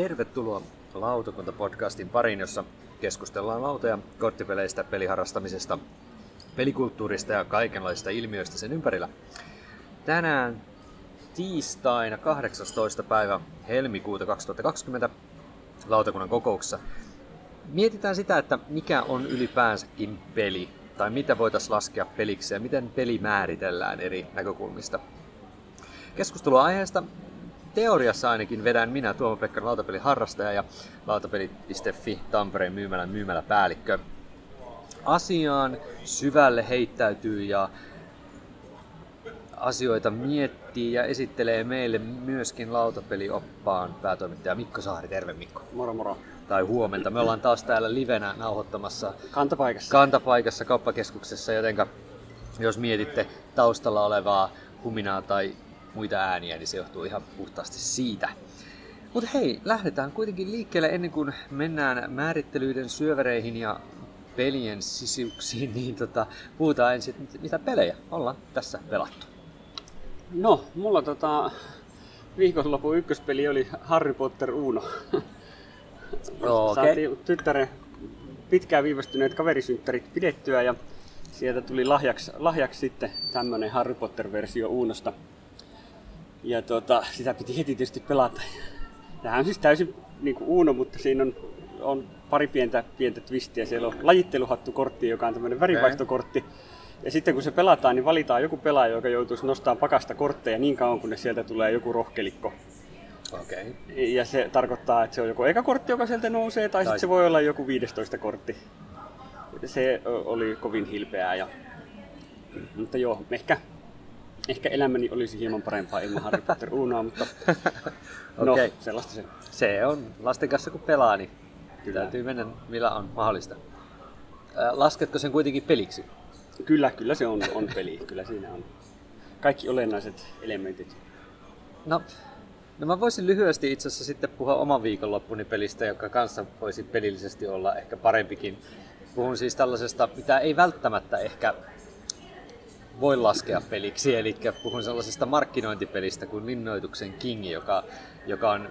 Tervetuloa Lautakunta-podcastin pariin, jossa keskustellaan lauta- ja korttipeleistä, peliharrastamisesta, pelikulttuurista ja kaikenlaisista ilmiöistä sen ympärillä. Tänään tiistaina 18. päivä helmikuuta 2020 lautakunnan kokouksessa mietitään sitä, että mikä on ylipäänsäkin peli, tai mitä voitaisiin laskea peliksi ja miten peli määritellään eri näkökulmista. Keskustelua aiheesta teoriassa ainakin vedän minä Tuomo Pekkanen lautapelin harrastaja ja lautapeli.fi Tampereen myymälän myymäläpäällikkö. Asiaan syvälle heittäytyy ja asioita miettii ja esittelee meille myöskin lautapelioppaan päätoimittaja Mikko Saari. Terve Mikko. Moro moro. Tai huomenta. Me ollaan taas täällä livenä nauhoittamassa Kantapaikassa. kantapaikassa kauppakeskuksessa, jotenka jos mietitte taustalla olevaa huminaa tai muita ääniä, niin se johtuu ihan puhtaasti siitä. Mutta hei, lähdetään kuitenkin liikkeelle ennen kuin mennään määrittelyiden syövereihin ja pelien sisiuksiin, niin tota, puhutaan ensin, mitä pelejä ollaan tässä pelattu. No, mulla tota, viikonlopun ykköspeli oli Harry Potter Uno. Okei. Saatiin tyttären pitkään viivästyneet kaverisynttärit pidettyä ja sieltä tuli lahjaksi, lahjaksi sitten tämmönen Harry Potter-versio Unosta. Ja tota, sitä piti heti tietysti pelata. Tämähän on siis täysin niin kuin Uno, mutta siinä on, on pari pientä, pientä twistiä. Siellä on lajitteluhattukortti, joka on tämmöinen värivaihtokortti. Ja sitten kun se pelataan, niin valitaan joku pelaaja, joka joutuisi nostamaan pakasta kortteja niin kauan, kunnes sieltä tulee joku rohkelikko. Okei. Ja se tarkoittaa, että se on joko eka kortti, joka sieltä nousee, tai, Tai- sitten se voi olla joku 15 kortti. Se oli kovin hilpeää. Ja... Mutta joo, ehkä, ehkä elämäni olisi hieman parempaa ilman Harry Potter Unoa, mutta no, Okei. sellaista se. Se on lasten kanssa kun pelaa, niin Kyllä. täytyy mennä millä on mahdollista. Lasketko sen kuitenkin peliksi? Kyllä, kyllä se on, on peli. Kyllä siinä on kaikki olennaiset elementit. No, no mä voisin lyhyesti itse asiassa sitten puhua oman viikonloppuni pelistä, joka kanssa voisi pelillisesti olla ehkä parempikin. Puhun siis tällaisesta, mitä ei välttämättä ehkä voi laskea peliksi, eli puhun sellaisesta markkinointipelistä kuin Linnoituksen King, joka, joka on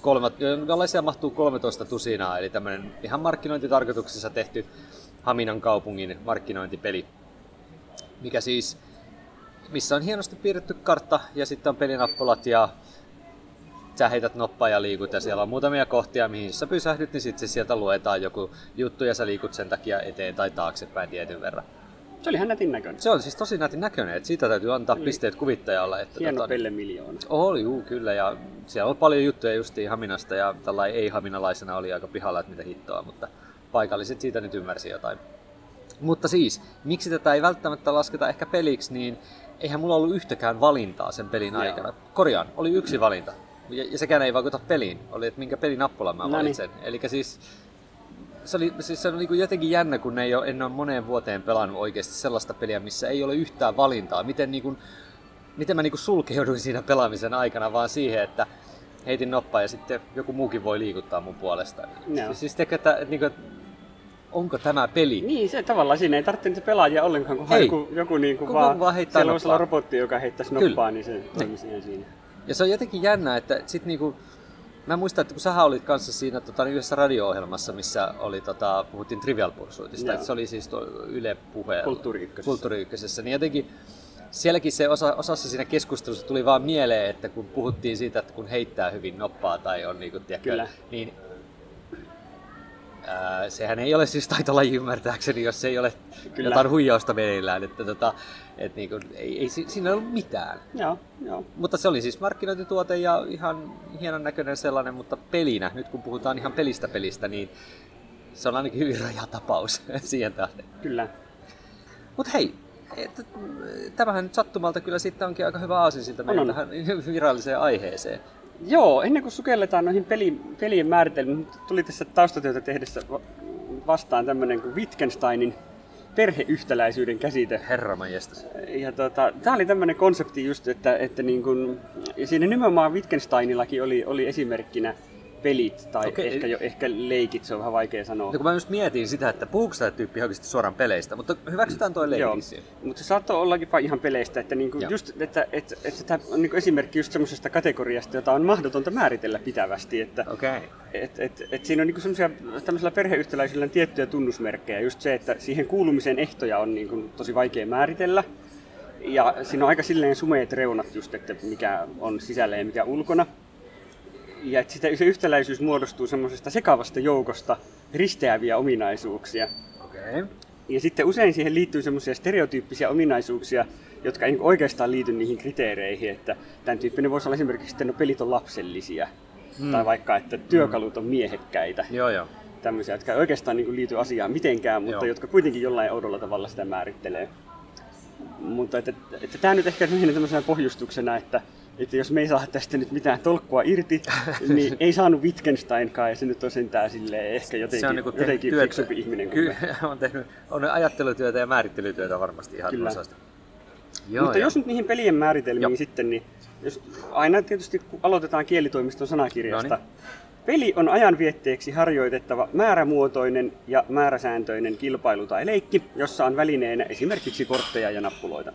kolme, jollaisia mahtuu 13 tusinaa, eli tämmöinen ihan markkinointitarkoituksessa tehty Haminan kaupungin markkinointipeli, mikä siis missä on hienosti piirretty kartta ja sitten on pelinappulat ja sä heität noppaa ja liikut ja siellä on muutamia kohtia, mihin sä pysähdyt, niin sitten sieltä luetaan joku juttu ja sä liikut sen takia eteen tai taaksepäin tietyn verran. Se oli ihan nätin näköinen. Se on siis tosi nätin näköinen, että siitä täytyy antaa pisteet kuvittajalle. Että Hieno tota, pelle miljoona. oli, juu, kyllä, ja siellä on paljon juttuja justiin Haminasta ja tällainen ei-haminalaisena oli aika pihalla, että mitä hittoa, mutta paikalliset siitä nyt ymmärsi jotain. Mutta siis, miksi tätä ei välttämättä lasketa ehkä peliksi, niin eihän mulla ollut yhtäkään valintaa sen pelin Joo. aikana. Korjaan, oli yksi valinta. Ja, ja sekään ei vaikuta peliin. Oli, että minkä pelinappulan mä valitsen. Eli siis se oli, siis se oli niin jotenkin jännä, kun ei ole, en ole moneen vuoteen pelannut oikeasti sellaista peliä, missä ei ole yhtään valintaa. Miten, niin kuin, miten mä niin kuin sulkeuduin siinä pelaamisen aikana vaan siihen, että heitin noppaa ja sitten joku muukin voi liikuttaa mun puolesta. Joo. Siis tekee, että, että, niin kuin, onko tämä peli? Niin, se tavallaan siinä ei tarvitse niitä pelaajia ollenkaan, Ei. joku, joku niin kuin Kun vaan, vaan heittää siellä noppaa. robotti, joka heittäisi Kyllä. noppaa, niin se toimisi ihan siinä. Ja se on jotenkin jännä, että sit niinku, mä muistan, että kun sä olit kanssa siinä tota, yhdessä radio-ohjelmassa, missä oli, tota, puhuttiin Trivial Pursuitista, se oli siis tuo Yle Puhe. Kulttuuri Ykkösessä. Niin jotenkin sielläkin se osa, osassa siinä keskustelussa tuli vaan mieleen, että kun puhuttiin siitä, että kun heittää hyvin noppaa tai on niinku, tiedätkö, Kyllä. niin ää, sehän ei ole siis taitolaji ymmärtääkseni, jos se ei ole Kyllä. jotain huijausta meneillään, että tota, et niinku, ei, ei, si- siinä ei ollut mitään. Joo, joo. Mutta se oli siis markkinointituote ja ihan hienon näköinen sellainen, mutta pelinä, nyt kun puhutaan ihan pelistä pelistä, niin se on ainakin hyvin rajatapaus siihen tähden. Kyllä. Mutta hei, et, tämähän nyt sattumalta kyllä sitten onkin aika hyvä aasin siltä meidän tähän viralliseen aiheeseen. Joo, ennen kuin sukelletaan noihin peli, pelien määritelmiin, tuli tässä taustatyötä tehdessä va- vastaan tämmöinen kuin Wittgensteinin perheyhtäläisyyden käsite. Herra majestas. Ja tota, tämä oli tämmöinen konsepti just, että, että niin kun, ja siinä nimenomaan Wittgensteinillakin oli, oli esimerkkinä pelit tai Okei. ehkä, jo, ehkä leikit, se on vähän vaikea sanoa. No kun mä just mietin sitä, että puhuuko tämä tyyppi oikeasti suoraan peleistä, mutta hyväksytään toi Joo, leikiksi. mutta se saattoi olla jopa ihan peleistä, että, niinku Joo. just, että, että, että tämä on niinku esimerkki just semmoisesta kategoriasta, jota on mahdotonta määritellä pitävästi. Että. Okay. et, et, et siinä on niinku semmoisia tämmöisellä perheyhtäläisillä tiettyjä tunnusmerkkejä. Just se, että siihen kuulumisen ehtoja on niinku tosi vaikea määritellä. Ja siinä on aika silleen sumeet reunat just, että mikä on sisällä ja mikä ulkona. Ja että sitä, se yhtäläisyys muodostuu semmoisesta sekavasta joukosta risteäviä ominaisuuksia. Okay. Ja sitten usein siihen liittyy semmoisia stereotyyppisiä ominaisuuksia, jotka ei niinku oikeastaan liity niihin kriteereihin, että tämän tyyppinen voisi olla esimerkiksi, että no pelit on lapsellisia, hmm. tai vaikka, että työkalut on miehekkäitä. Joo, joo. Tämmöisiä, jotka ei oikeastaan niinku liity asiaan mitenkään, mutta Joo. jotka kuitenkin jollain oudolla tavalla sitä määrittelee. Mutta että, että tämä nyt ehkä tämmöisenä pohjustuksena, että, että jos me ei saa tästä nyt mitään tolkkua irti, niin ei saanut Wittgensteinkaan, ja se nyt on sentään silleen ehkä jotenkin, se on tehnyt jotenkin työtä- fiksumpi ihminen kuin me. Kyllä, on tehnyt on ajattelutyötä ja määrittelytyötä varmasti ihan Kyllä. runsaasti. Mutta joo. jos nyt niihin pelien määritelmiin Joo. sitten, niin jos aina tietysti kun aloitetaan kielitoimiston sanakirjasta. Noniin. Peli on ajanvietteeksi harjoitettava määrämuotoinen ja määräsääntöinen kilpailu tai leikki, jossa on välineenä esimerkiksi kortteja ja nappuloita.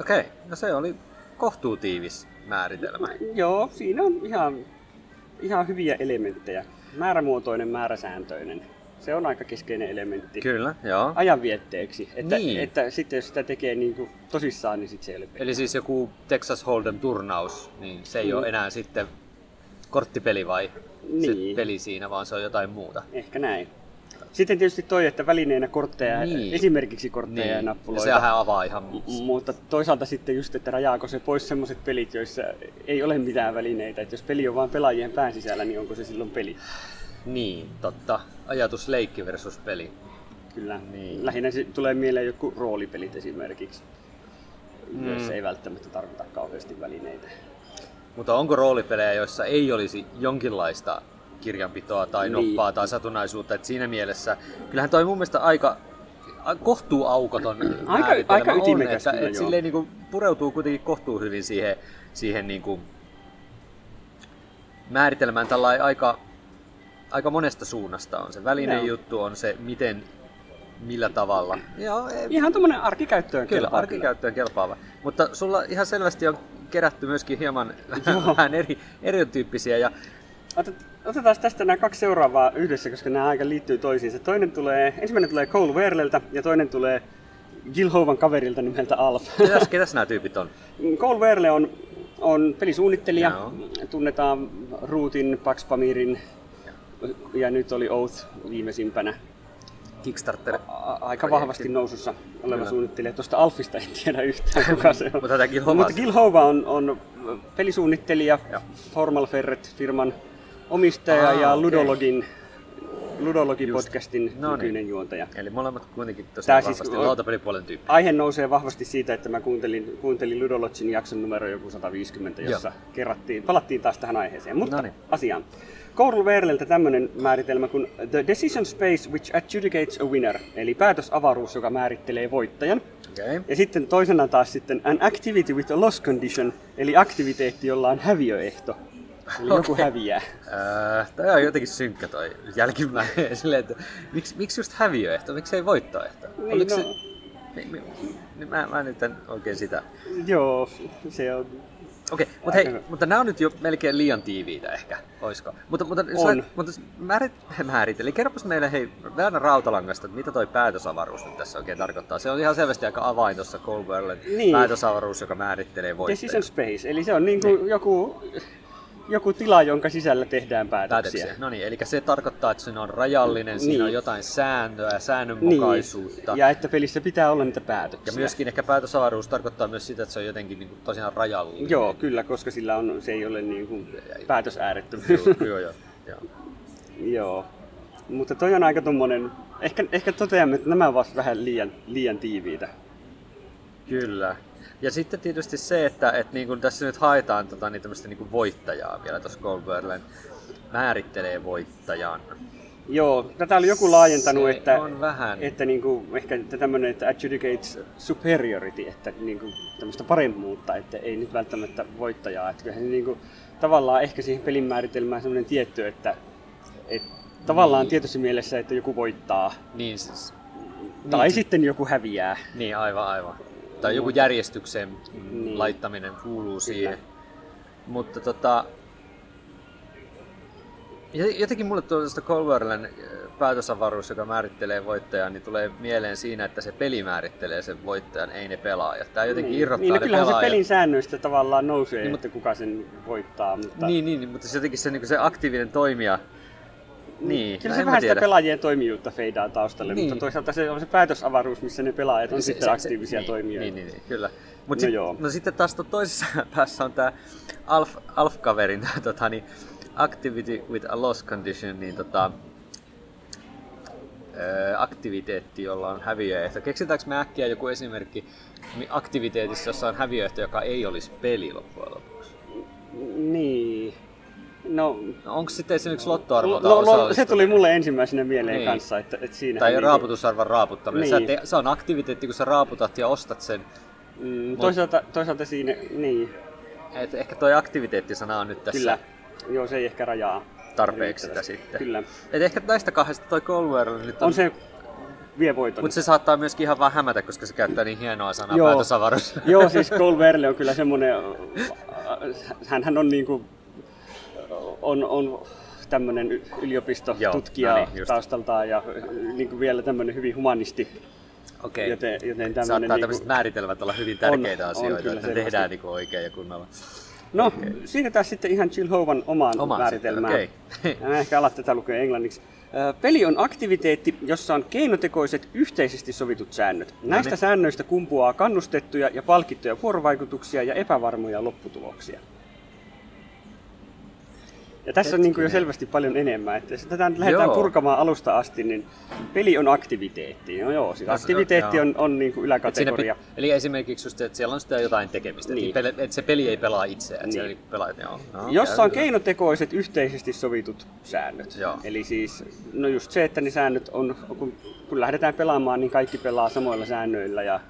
Okei, okay. no se oli kohtuutiivis määritelmä. Joo, siinä on ihan, ihan hyviä elementtejä. Määrämuotoinen, määräsääntöinen. Se on aika keskeinen elementti. Kyllä, joo. Ajanvietteeksi. Että, Niin. että sitten jos sitä tekee niin kuin tosissaan, niin sitten se ei ole peli. Eli siis joku Texas Hold'em turnaus, niin se ei Mm. ole enää sitten korttipeli vai Niin. se peli siinä, vaan se on jotain muuta. Ehkä näin. Sitten tietysti toi, että välineenä kortteja, Niin. esimerkiksi kortteja ja Niin, ja nappuloita. sehän avaa ihan... M- Mutta toisaalta sitten just, että rajaako se pois semmoiset pelit, joissa ei ole mitään välineitä. Että jos peli on vain pelaajien pään sisällä, niin onko se silloin peli? Niin, totta. Ajatus leikki versus peli. Kyllä. Niin. Lähinnä se tulee mieleen joku roolipelit esimerkiksi, mm. joissa ei välttämättä tarvita kauheasti välineitä. Mutta onko roolipelejä, joissa ei olisi jonkinlaista kirjanpitoa tai Niin. noppaa tai satunnaisuutta? Et siinä mielessä, kyllähän toi mun mielestä aika kohtuu aukoton Aika- aika on, että et silleen niinku pureutuu kuitenkin kohtuu hyvin siihen, siihen niinku määritelmään tällä aika, aika monesta suunnasta on se välinen juttu, on se miten, millä tavalla. Joo, ei, Ihan tuommoinen arkikäyttöön Kyllä, kelpaa arkikäyttöön kelpaava. Mutta sulla ihan selvästi on kerätty myöskin hieman vähän eri, erityyppisiä. Ja, Otet- Otetaan tästä nämä kaksi seuraavaa yhdessä, koska nämä aika liittyy toisiinsa. Toinen tulee, ensimmäinen tulee Cole Verleltä ja toinen tulee Gil Hovan kaverilta nimeltä Alf. ketäs, ketäs nämä tyypit on? Cole Verle on, on pelisuunnittelija. Joo. Tunnetaan Rootin, Pax Pamirin ja nyt oli Oath viimeisimpänä. Kickstarter. Aika vahvasti nousussa oleva Kyllä. suunnittelija. Tuosta Alfista en tiedä yhtään kuka se on. Mutta Gil Hova on, on pelisuunnittelija, Joo. Formal Ferret firman omistaja Aa, ja okei. Ludologin, Ludologin Just. podcastin No niin. nykyinen juontaja. Eli molemmat kuitenkin Tää tosiaan siis vahvasti on- lautapelipuolen tyyppi. Aihe nousee vahvasti siitä, että mä kuuntelin, kuuntelin Ludologin jakson numero joku 150, jossa kerrattiin, palattiin taas tähän aiheeseen. Mutta Noniin. asiaan. Coral Verleltä tämmöinen määritelmä kuin The decision space which adjudicates a winner, eli päätösavaruus, joka määrittelee voittajan. Okei. Ja sitten toisena taas sitten an activity with a loss condition, eli aktiviteetti, jolla on häviöehto. Eli joku Okei. häviää. Öö, toi on jotenkin synkkä toi jälkimmäinen. Silleen, että miksi, miksi just häviöehto? Miksi ei voittoehto? Niin, Oliko no. se... Niin mä, mä nyt en oikein sitä. Joo, se on... Okei, mutta hei, mutta nämä on nyt jo melkein liian tiiviitä ehkä, oisko? Mutta, mutta, On. lait- mutta määrit, määrit, eli kerropas meille hei, vähän rautalangasta, että mitä toi päätösavaruus nyt tässä oikein tarkoittaa. Se on ihan selvästi aika avain tuossa Colberlen Niin. päätösavaruus, joka määrittelee voittajan. Decision space, eli se on niin kuin joku, joku tila, jonka sisällä tehdään päätöksiä. Päätöksiä. No niin, eli se tarkoittaa, että siinä on rajallinen, siinä Niin. on jotain sääntöä, säännönmukaisuutta. Niin. Ja että pelissä pitää olla niitä päätöksiä. Ja myöskin ehkä päätösavaruus tarkoittaa myös sitä, että se on jotenkin niin kuin, tosiaan rajallinen. Joo, kyllä, koska sillä on, se ei ole niin kuin päätösäärettömyys. Joo, joo, joo. joo. Joo. Mutta toi on aika tommonen, ehkä, ehkä toteamme, että nämä ovat vähän liian, liian tiiviitä. Kyllä. Ja sitten tietysti se, että, että niin kuin tässä nyt haetaan tota, niin tämmöistä niin kuin voittajaa vielä tuossa Goldberglen määrittelee voittajan. Joo, tätä oli joku laajentanut, Se että, on vähän. että niinku, ehkä tämmöinen, että adjudicates superiority, että niinku, tämmöistä paremmuutta, että ei nyt välttämättä voittajaa. Että kyllähän se niinku, tavallaan ehkä siihen pelin määritelmään semmoinen tietty, että, että tavallaan Niin. tietyssä mielessä, että joku voittaa Niin siis, tai Niin. sitten joku häviää. niin aivan aivan. Tai joku järjestykseen Niin. laittaminen kuuluu siihen. Mutta tota, jotenkin mulle tuo tuosta Colverlen äh, päätösavaruus, joka määrittelee voittajan, niin tulee mieleen siinä, että se peli määrittelee sen voittajan, ei ne pelaajat. Tämä jotenkin niin. irrottaa niin, no ne kyllähän pelaajat. se pelin säännöistä tavallaan nousee, Niin, niin, mutta- että kuka sen voittaa. Mutta Niin, niin, mutta se jotenkin se, niin se aktiivinen toimija, niin, Kyllä no se vähän sitä tiedä. pelaajien toimijuutta feidaa taustalle, Niin. mutta toisaalta se on se päätösavaruus, missä ne pelaajat on Se- sitten se- aktiivisia niin, toimijoita. Niin, niin, niin kyllä. Mut No sit, joo. no sitten taas to- toisessa päässä on tämä Alf, Alf-kaverin tota, niin, Activity with a loss condition, niin tota, aktiviteetti, jolla on häviöehto. Keksitäänkö me äkkiä joku esimerkki aktiviteetissa, jossa on häviöehto, joka ei olisi peli loppujen lopuksi? Niin. No, onko sitten esimerkiksi lottoarvolta no, no, se tuli mulle ensimmäisenä mieleen Niin. kanssa, että, että siinä Tai raaputusarvon raaputtaminen. Sä Niin. te, se on aktiviteetti, kun sä raaputat ja ostat sen. Mm, toisaalta, toisaalta siinä, niin, Et ehkä toi aktiviteettisana on nyt tässä kyllä. Joo, se ei ehkä rajaa. tarpeeksi sitä sitten. Kyllä. Et ehkä näistä kahdesta toi Colwell nyt on, On se vie voiton. Mutta se saattaa myöskin ihan vaan hämätä, koska se käyttää niin hienoa sanaa Joo. päätösavaruus. Joo, siis Cole Verle on kyllä semmoinen, hän on niinku, on, on tämmöinen yliopistotutkija Joo, no niin, just. taustaltaan ja niinku vielä tämmöinen hyvin humanisti. Okei. Joten, joten tämmöinen Saattaa niinku, tämmöiset määritelmät olla hyvin tärkeitä on asioita, kyllä että ne tehdään niin oikein ja kunnolla. No, siinä taas sitten ihan Jill Hovan omaan Omaan määritelmään. sitten, okei. Mä ehkä ala tätä lukea englanniksi. Peli on aktiviteetti, jossa on keinotekoiset yhteisesti sovitut säännöt. Näistä niin. säännöistä kumpuaa kannustettuja ja palkittuja vuorovaikutuksia ja epävarmoja lopputuloksia. Ja tässä on niin kuin jo selvästi paljon enemmän. Että jos tätä nyt lähdetään Joo. purkamaan alusta asti, niin peli on aktiviteetti. No joo, siis aktiviteetti joo. on, on niin kuin siinä yläkategoria. pi- eli esimerkiksi just, että siellä on sitä jotain tekemistä. Niin. Pele, että se peli ei pelaa itseään. Niin. Niin. joo. No, Jossa on keinotekoiset yhteisesti sovitut säännöt. Joo. Eli siis, no just se, että ne säännöt on, kun, kun lähdetään pelaamaan, niin kaikki pelaa samoilla säännöillä ja,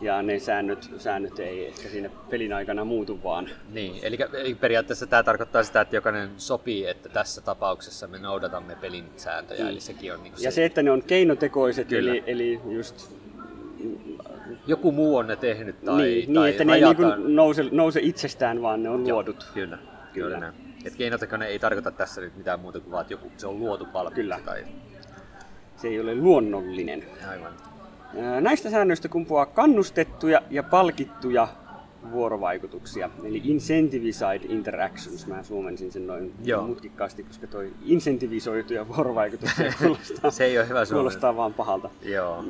ja ne säännöt, säännöt ei ehkä siinä pelin aikana muutu vaan. Niin, eli, eli periaatteessa tämä tarkoittaa sitä, että jokainen sopii, että tässä tapauksessa me noudatamme pelin sääntöjä, eli sekin on niin Ja se, että ne on keinotekoiset, Kyllä. eli, eli just joku muu on ne tehnyt tai, niin, tai niin, että ne ei rajataan. niin nouse, nouse itsestään, vaan ne on Joo, luodut. Kyllä, Kyllä. kyllä. näin. Et keinotekoinen ei tarkoita tässä nyt mitään muuta kuin vaan, että joku, se on luotu valmiiksi. Kyllä. Tai, Se ei ole luonnollinen. aivan. Näistä säännöistä kumpuaa kannustettuja ja palkittuja vuorovaikutuksia, eli incentivized interactions. Mä suomensin sen noin Joo. mutkikkaasti, koska toi incentivisoituja vuorovaikutuksia kuulostaa, Se ei ole hyvä kuulostaa vaan pahalta. Joo.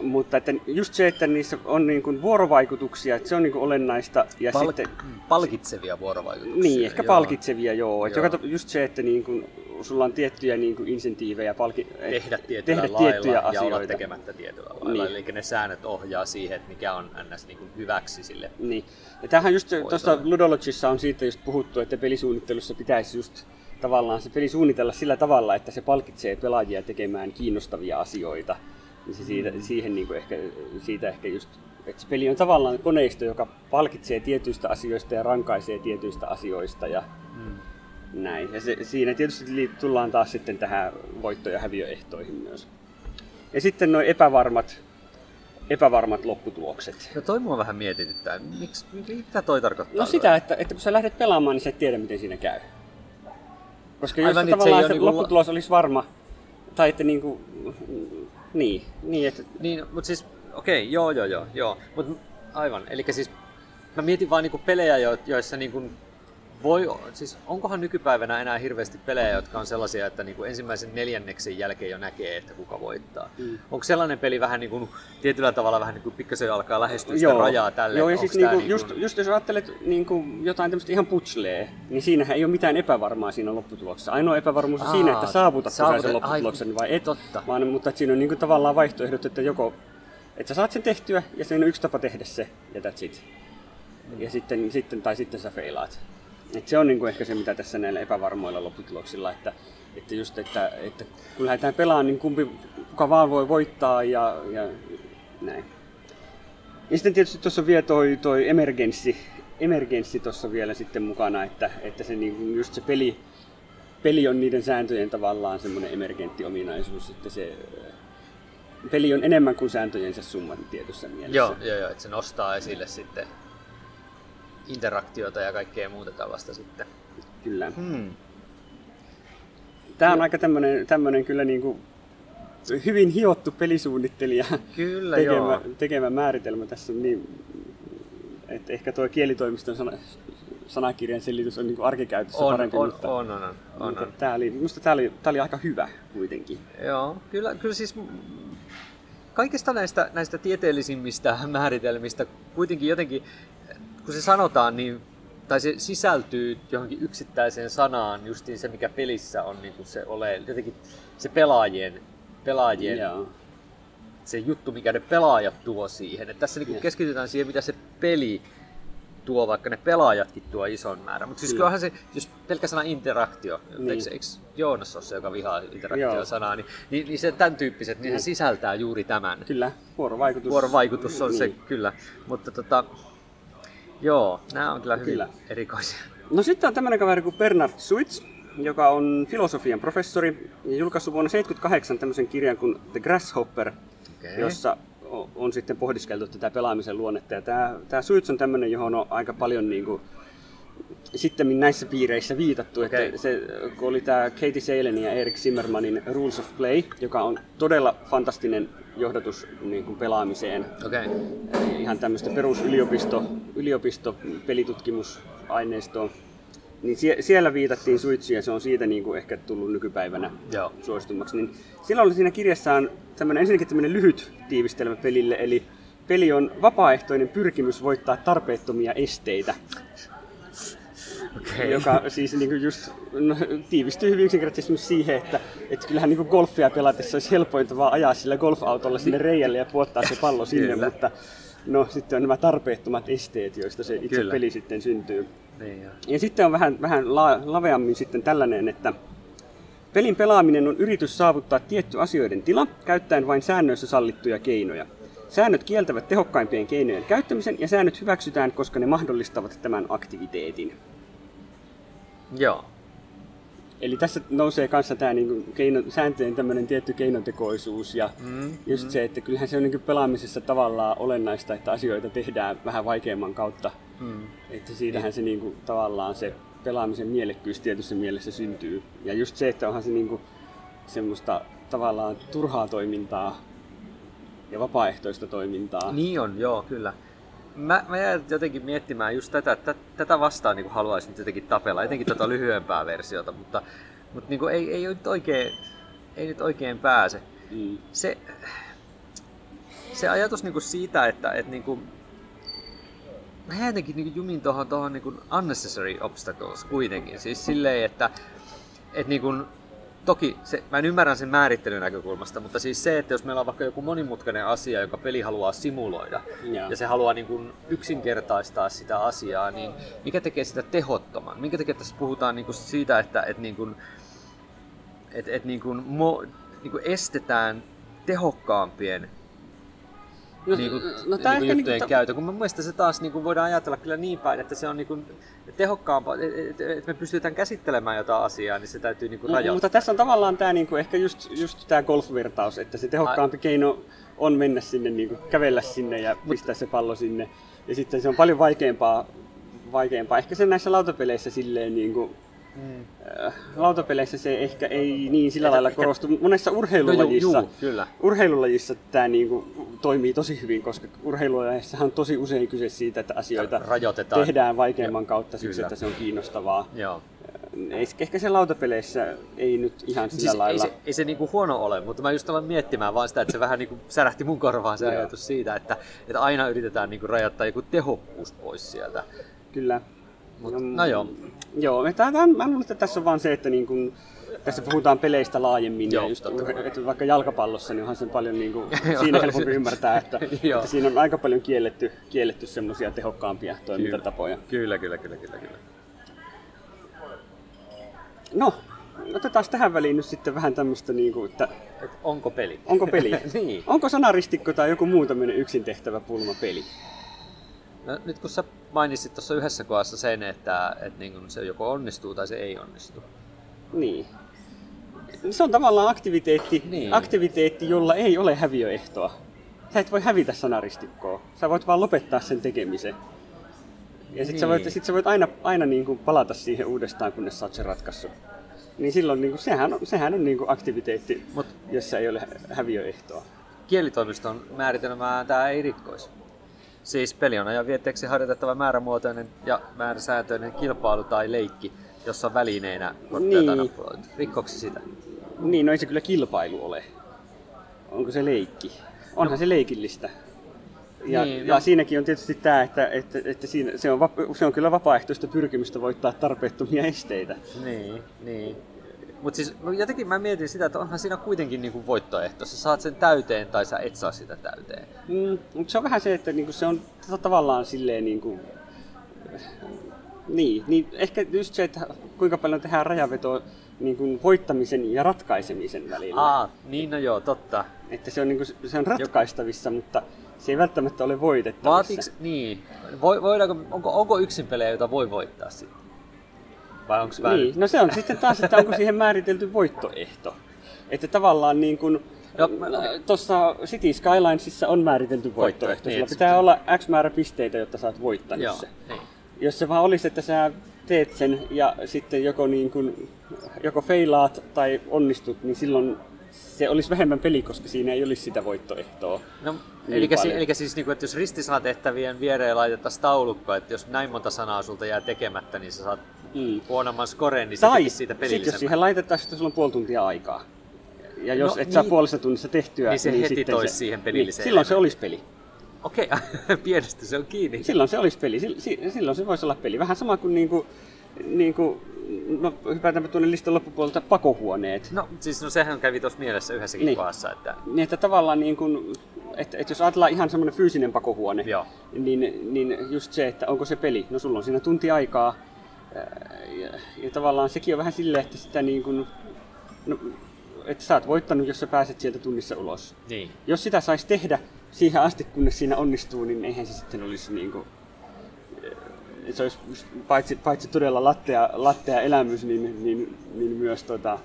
Mutta että just se, että niissä on niin kuin vuorovaikutuksia, että se on niin kuin olennaista. Ja Pal- sitten, palkitsevia vuorovaikutuksia. niin, ehkä joo. palkitsevia, joo. Että Joo. joka, just se, että niin kuin, sulla on tiettyjä niin kuin insentiivejä, palki, Tehdä tietyllä tehdä lailla tiettyjä ja asioita. olla tekemättä tietyllä lailla. Niin. Eli ne säännöt ohjaa siihen, että mikä on ns. Niin kuin hyväksi sille. Niin. Ja tämähän just tuossa. Ludologissa on siitä just puhuttu, että pelisuunnittelussa pitäisi just tavallaan se peli suunnitella sillä tavalla, että se palkitsee pelaajia tekemään kiinnostavia asioita. Niin se siitä, Mm. siihen niin kuin ehkä, siitä ehkä just, että se peli on tavallaan koneisto, joka palkitsee tietyistä asioista ja rankaisee tietyistä asioista ja. Näin. Ja se, siinä tietysti tullaan taas sitten tähän voitto- ja häviöehtoihin myös. Ja sitten nuo epävarmat, epävarmat lopputulokset. No toi mua vähän mietityttää. Miksi, mitä toi tarkoittaa? No sitä, että, että kun sä lähdet pelaamaan, niin sä et tiedä, miten siinä käy. Koska jos Aivan, se se ei tavallaan ole se niinku- lopputulos olisi varma, tai että niinku, niin, niin että, Niin, mutta siis, okei, joo, joo, joo, joo. Mut, aivan, eli siis mä mietin vaan niinku pelejä, jo- joissa niinku voi, siis onkohan nykypäivänä enää hirveästi pelejä, jotka on sellaisia, että niinku ensimmäisen neljänneksen jälkeen jo näkee, että kuka voittaa. Mm. Onko sellainen peli vähän niinku, tietyllä tavalla vähän niinku pikkasen alkaa lähestyä sitä rajaa tälle? Joo, ja Onks siis tää niinku, just, just jos ajattelet niinku jotain tämmöistä ihan putslee, niin siinähän ei ole mitään epävarmaa siinä lopputuloksessa. Ainoa epävarmuus on Aa, siinä, että saavutatko saavutat- sen lopputuloksen vai et. totta. Vaan, mutta siinä on niinku tavallaan vaihtoehdot, että joko että sä saat sen tehtyä ja siinä on yksi tapa tehdä se ja that's it. Ja sitten, sitten, tai sitten sä feilaat. Et se on niinku ehkä se, mitä tässä näillä epävarmoilla lopputuloksilla, että, että just, että, että kun lähdetään pelaamaan, niin kumpi, kuka vaan voi voittaa ja, ja näin. Ja sitten tietysti tuossa on vielä toi, toi emergenssi, emergenssi tuossa vielä sitten mukana, että, että se niin kuin just se peli, peli on niiden sääntöjen tavallaan semmoinen emergentti ominaisuus, että se peli on enemmän kuin sääntöjensä summa tietyssä mielessä. Joo, joo, joo, että se nostaa esille sitten interaktiota ja kaikkea muuta tällaista sitten. Kyllä. Hmm. Tämä on aika tämmöinen, tämmöinen kyllä niin kuin hyvin hiottu pelisuunnittelija kyllä, tekemä, joo. tekemä määritelmä. Tässä niin, että ehkä tuo kielitoimiston sana, sanakirjan selitys on niin kuin arkikäytössä on, parempi, on, mutta, on, on, on, on, on. Tämä oli, minusta tämä oli, tämä oli aika hyvä kuitenkin. Joo, kyllä, kyllä siis kaikista näistä, näistä tieteellisimmistä määritelmistä kuitenkin jotenkin, kun se sanotaan, niin tai se sisältyy johonkin yksittäiseen sanaan, justiin se mikä pelissä on niin kuin se ole, jotenkin se pelaajien, pelaajien Joo. se juttu, mikä ne pelaajat tuo siihen. Et tässä niin kuin keskitytään siihen, mitä se peli tuo, vaikka ne pelaajatkin tuo ison määrän. Mutta siis Kyllä. kyllähän se, jos pelkkä sana interaktio, Niin. eikö, eikö Joonas ole se, joka vihaa interaktio-sanaa, niin, niin, niin se tämän tyyppiset, niin Joo. se sisältää juuri tämän. Kyllä, vuorovaikutus. Vuorovaikutus on se Niin. kyllä, mutta tota, joo, nämä on kyllä hyvin Kyllä. erikoisia. No sitten on tämmöinen kaveri kuin Bernard Suits, joka on filosofian professori ja julkaissut vuonna 1978 tämmöisen kirjan kuin The Grasshopper, Okei. jossa o- on sitten pohdiskeltu tätä pelaamisen luonnetta. Ja tämä, tämä Suits on tämmöinen, johon on aika paljon niin kuin, sitten näissä piireissä viitattu. Okei. Että se, kun oli tämä Katie Salenin ja Erik Zimmermanin Rules of Play, joka on todella fantastinen johdatus niin kuin pelaamiseen. Eli ihan tämmöistä perusyliopisto, yliopisto pelitutkimusaineistoa. Niin sie, siellä viitattiin Suitsiin ja se on siitä niin kuin ehkä tullut nykypäivänä Joo. suositummaksi. Niin silloin oli siinä kirjassaan tämmöinen, ensinnäkin tämmöinen lyhyt tiivistelmä pelille, eli peli on vapaaehtoinen pyrkimys voittaa tarpeettomia esteitä, okei. joka siis niin kuin just no, tiivistyy hyvin yksinkertaisesti siihen, että, että kyllähän niin kuin golfia pelatessa olisi helpointa vaan ajaa sillä golfautolla sinne reiälle ja puottaa se pallo sinne, Kyllä. mutta no sitten on nämä tarpeettomat esteet, joista se itse Kyllä. peli sitten syntyy. Niin, joo. Ja sitten on vähän, vähän la, laveammin sitten tällainen, että pelin pelaaminen on yritys saavuttaa tietty asioiden tila käyttäen vain säännöissä sallittuja keinoja. Säännöt kieltävät tehokkaimpien keinojen käyttämisen ja säännöt hyväksytään, koska ne mahdollistavat tämän aktiviteetin. Joo, Eli tässä nousee kanssa tämä niinku keino, sääntöjen tämmöinen tietty keinotekoisuus ja Mm, just se, että kyllähän se on niinku pelaamisessa tavallaan olennaista, että asioita tehdään vähän vaikeamman kautta. mm. Että siitähän se niinku, tavallaan se pelaamisen mielekkyys tietyssä mielessä syntyy. Ja just se, että onhan se niinku semmoista tavallaan turhaa toimintaa ja vapaaehtoista toimintaa. Niin on, joo, kyllä. Mä, mä jäin jotenkin miettimään just tätä, että tätä vastaan niin haluaisin nyt jotenkin tapella, etenkin tuota lyhyempää versiota, mutta, mutta niin ei, ei, nyt oikein, ei nyt oikein pääse. Mm. Se, se ajatus niin siitä, että, että niin kuin, mä jäin jotenkin niin jumin tuohon, tuohon niin unnecessary obstacles kuitenkin. Siis silleen, että, että niin kuin, toki se, mä en ymmärrän sen määrittelyn näkökulmasta, mutta siis se, että jos meillä on vaikka joku monimutkainen asia, joka peli haluaa simuloida, Joo. ja se haluaa niin kuin yksinkertaistaa sitä asiaa, niin mikä tekee sitä tehottoman? Minkä takia tässä puhutaan niin kuin siitä, että, että, niin kuin, että, että niin kuin mo, niin kuin estetään tehokkaampien No, niin kuin, no, niin kuin juttujen niinku, käytö, kun mun mielestä se taas niin kuin voidaan ajatella kyllä niin päin, että se on niin kuin tehokkaampaa, että et me pystytään käsittelemään jotain asiaa, niin se täytyy niin kuin rajoittaa. Mutta tässä on tavallaan tämä niinku, ehkä just, just tämä golf-vertaus, että se tehokkaampi keino on mennä sinne, niinku, kävellä sinne ja pistää se pallo sinne. Ja sitten se on paljon vaikeampaa, vaikeampaa. Ehkä se näissä lautapeleissä silleen niinku, Mm. äh, lautapeleissä se ehkä ei niin sillä lailla korostu. Monessa No, urheilulajissa, juu, juu, kyllä. urheilulajissa tämä niinku toimii tosi hyvin, koska urheilulajissa on tosi usein kyse siitä, että asioita Rajoitetaan. tehdään vaikeamman kautta siksi, Kyllä. että se on kiinnostavaa. Joo. Ei- Ehkä se lautapeleissä ei nyt ihan sillä Siis ei lailla. se, ei se niinku huono ole, mutta mä just aloin miettimään vaan sitä, että se vähän niinku särähti mun korvaan se ajatus siitä, että, että aina yritetään niinku rajoittaa joku tehokkuus pois sieltä. Kyllä. Mut, Mm, no joo. Joo, että tämä, mä luulen, että tässä on vaan se, että niin kun, tässä puhutaan peleistä laajemmin. Joo, ja just, että vaikka jalkapallossa, niin onhan se paljon niin kuin, siinä helpompi ymmärtää, että, että siinä on aika paljon kielletty, kielletty semmoisia tehokkaampia toimintatapoja. Kyllä, kyllä, kyllä, kyllä, kyllä. No, otetaan tähän väliin nyt sitten vähän tämmöistä, niin kuin, että Et onko peli? onko peli? niin. Onko sanaristikko tai joku muu tämmöinen yksin tehtävä pulma peli? No, nyt kun sä mainitsit tuossa yhdessä kohdassa sen, että, että niin kun se joko onnistuu tai se ei onnistu. Niin. Se on tavallaan aktiviteetti, Niin. aktiviteetti, jolla ei ole häviöehtoa. Sä et voi hävitä sanaristikkoa. Sä voit vaan lopettaa sen tekemisen. Ja sit, sä voit, Niin. sit sä voit aina, aina niin kuin palata siihen uudestaan, kunnes sä oot sen ratkaissut. Niin silloin niin kuin, sehän on, sehän on niin kuin aktiviteetti, Mut jossa ei ole hä- häviöehtoa. kielitoimiston määritelmää tämä ei rikkoisi. Siis peli on ajan vietteeksi harjoitettava määrämuotoinen ja määräsääntöinen kilpailu tai leikki, jossa on välineinä kortteja tai Niin. nappuloita. Rikkoksi sitä? Niin, no ei se kyllä kilpailu ole. Onko se leikki? Onhan se leikillistä. Ja, Niin, ja no- siinäkin on tietysti tämä, että, että, että siinä, se, on, se on kyllä vapaaehtoista pyrkimystä voittaa tarpeettomia esteitä. Niin, niin. Mutta siis jotenkin mä mietin sitä, että onhan siinä kuitenkin niinku voittoehto. Sä saat sen täyteen tai sä et saa sitä täyteen. Mm, mutta se on vähän se, että niinku se on tavallaan silleen niinku, niin, niin, ehkä just se, että kuinka paljon tehdään rajavetoa niin kuin voittamisen ja ratkaisemisen välillä. Aa, niin no joo, totta. Että se on, niin kuin, se on ratkaistavissa, mutta se ei välttämättä ole voitettavissa. Vaatiks, niin. Voi, voidaanko, onko, onko yksin pelejä, joita voi voittaa sitten? Vai onko vähän... Niin, no se on sitten taas, että onko siihen määritelty voittoehto. Että tavallaan niin kuin, No, tuossa City Skylinesissa on määritelty voittoehto. niin, Sulla että- pitää olla X määrä pisteitä, jotta sä oot voittanut Joo, se. niin. Jos se vaan olisi, että sä teet sen ja sitten joko, niin kuin, joko feilaat tai onnistut, niin silloin se olisi vähemmän peli, koska siinä ei olisi sitä voittoehtoa. No, Niin eli, si, eli siis, niinku, että jos ristisanatehtävien viereen laitettaisiin taulukko, että jos näin monta sanaa sulta jää tekemättä, niin sä saat Mm. huonomman skoreen, niin se Tai siitä sit jos pelillisemmän. siihen laitettaisiin, että sulla on puoli tuntia aikaa. Ja jos No, et saa niin. puolessa tunnissa tehtyä, Niin se heti sitten toisi siihen pelilliseen Niin, silloin se olisi peli. Okei, pienestä se on kiinni. Silloin se olisi peli. Sil- si- Silloin se voisi olla peli. Vähän sama kuin, niinku, niinku no, hypätäänpä tuonne listan loppupuolelta pakohuoneet. No siis no sehän kävi tuossa mielessä yhdessäkin Niin. kohdassa, että Niin, että tavallaan niin kuin, että, että jos ajatellaan ihan semmoinen fyysinen pakohuone, Joo. niin, niin just se, että onko se peli, no sulla on siinä tunti aikaa, ja, ja tavallaan sekin on vähän silleen, että sitä niin kuin, no, että sä oot voittanut, jos sä pääset sieltä tunnissa ulos. niin. Jos sitä saisi tehdä siihen asti, kunnes siinä onnistuu, niin eihän se sitten olisi niin kuin, se olisi paitsi, paitsi todella lattea, lattea elämys, niin, niin, niin myös, tota,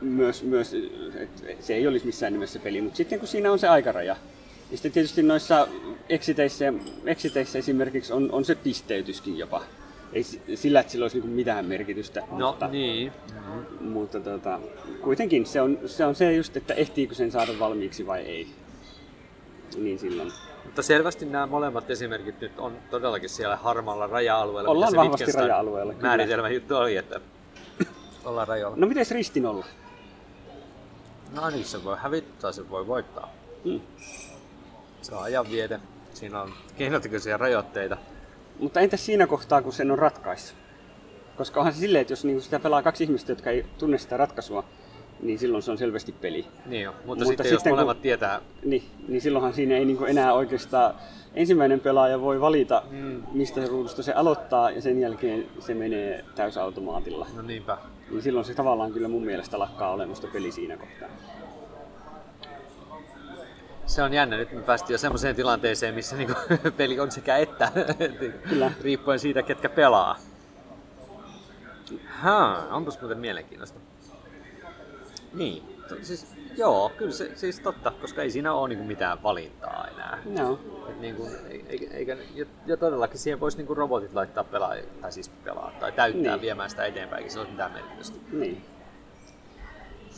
myös, myös että se ei olisi missään nimessä peli, mutta sitten kun siinä on se aikaraja, niin sitten tietysti noissa exiteissä, exiteissä esimerkiksi on, on se pisteytyskin jopa. Ei sillä, että sillä olisi niin mitään merkitystä. No mutta, niin. mutta tota, kuitenkin se on, se on se just, että ehtiikö sen saada valmiiksi vai ei. Niin silloin. Mutta selvästi nämä molemmat esimerkit nyt on todellakin siellä harmaalla raja-alueella. Ollaan vahvasti raja-alueella, kyllä. Määritelmä juttu oli, että ollaan rajalla. No miten ristin olla? No niin, se voi hävittää, se voi voittaa. Hmm. Se on ajanviete. Siinä on keinotekoisia rajoitteita. Mutta entäs siinä kohtaa, kun sen on ratkaissut? Koska onhan se silleen, että jos niinku sitä pelaa kaksi ihmistä, jotka ei tunne sitä ratkaisua, niin silloin se on selvästi peli. Niin jo. Mutta, Mutta sitten, jos sitten kun- molemmat tietää, Niin, niin silloinhan siinä ei niinku enää oikeastaan ensimmäinen pelaaja voi valita, mm. mistä ruudusta se aloittaa, ja sen jälkeen se menee täysautomaatilla. no niinpä. Niin silloin se tavallaan kyllä mun mielestä lakkaa olemasta peli siinä kohtaa. Se on jännä. Nyt me päästiin jo semmoiseen tilanteeseen, missä niinku peli on sekä että. Kyllä. Riippuen siitä, ketkä pelaa. Ha, onpas muuten mielenkiintoista. Niin, to, siis, joo, kyllä se siis totta, koska ei siinä ole niinku mitään valintaa enää. Joo. Et niinku, eikä, eikä, ja, ja todellakin siihen voisi niinku robotit laittaa pelaa, tai siis pelaa, tai täyttää Niin. viemään sitä eteenpäin, se olisi mitään merkitystä. Niin.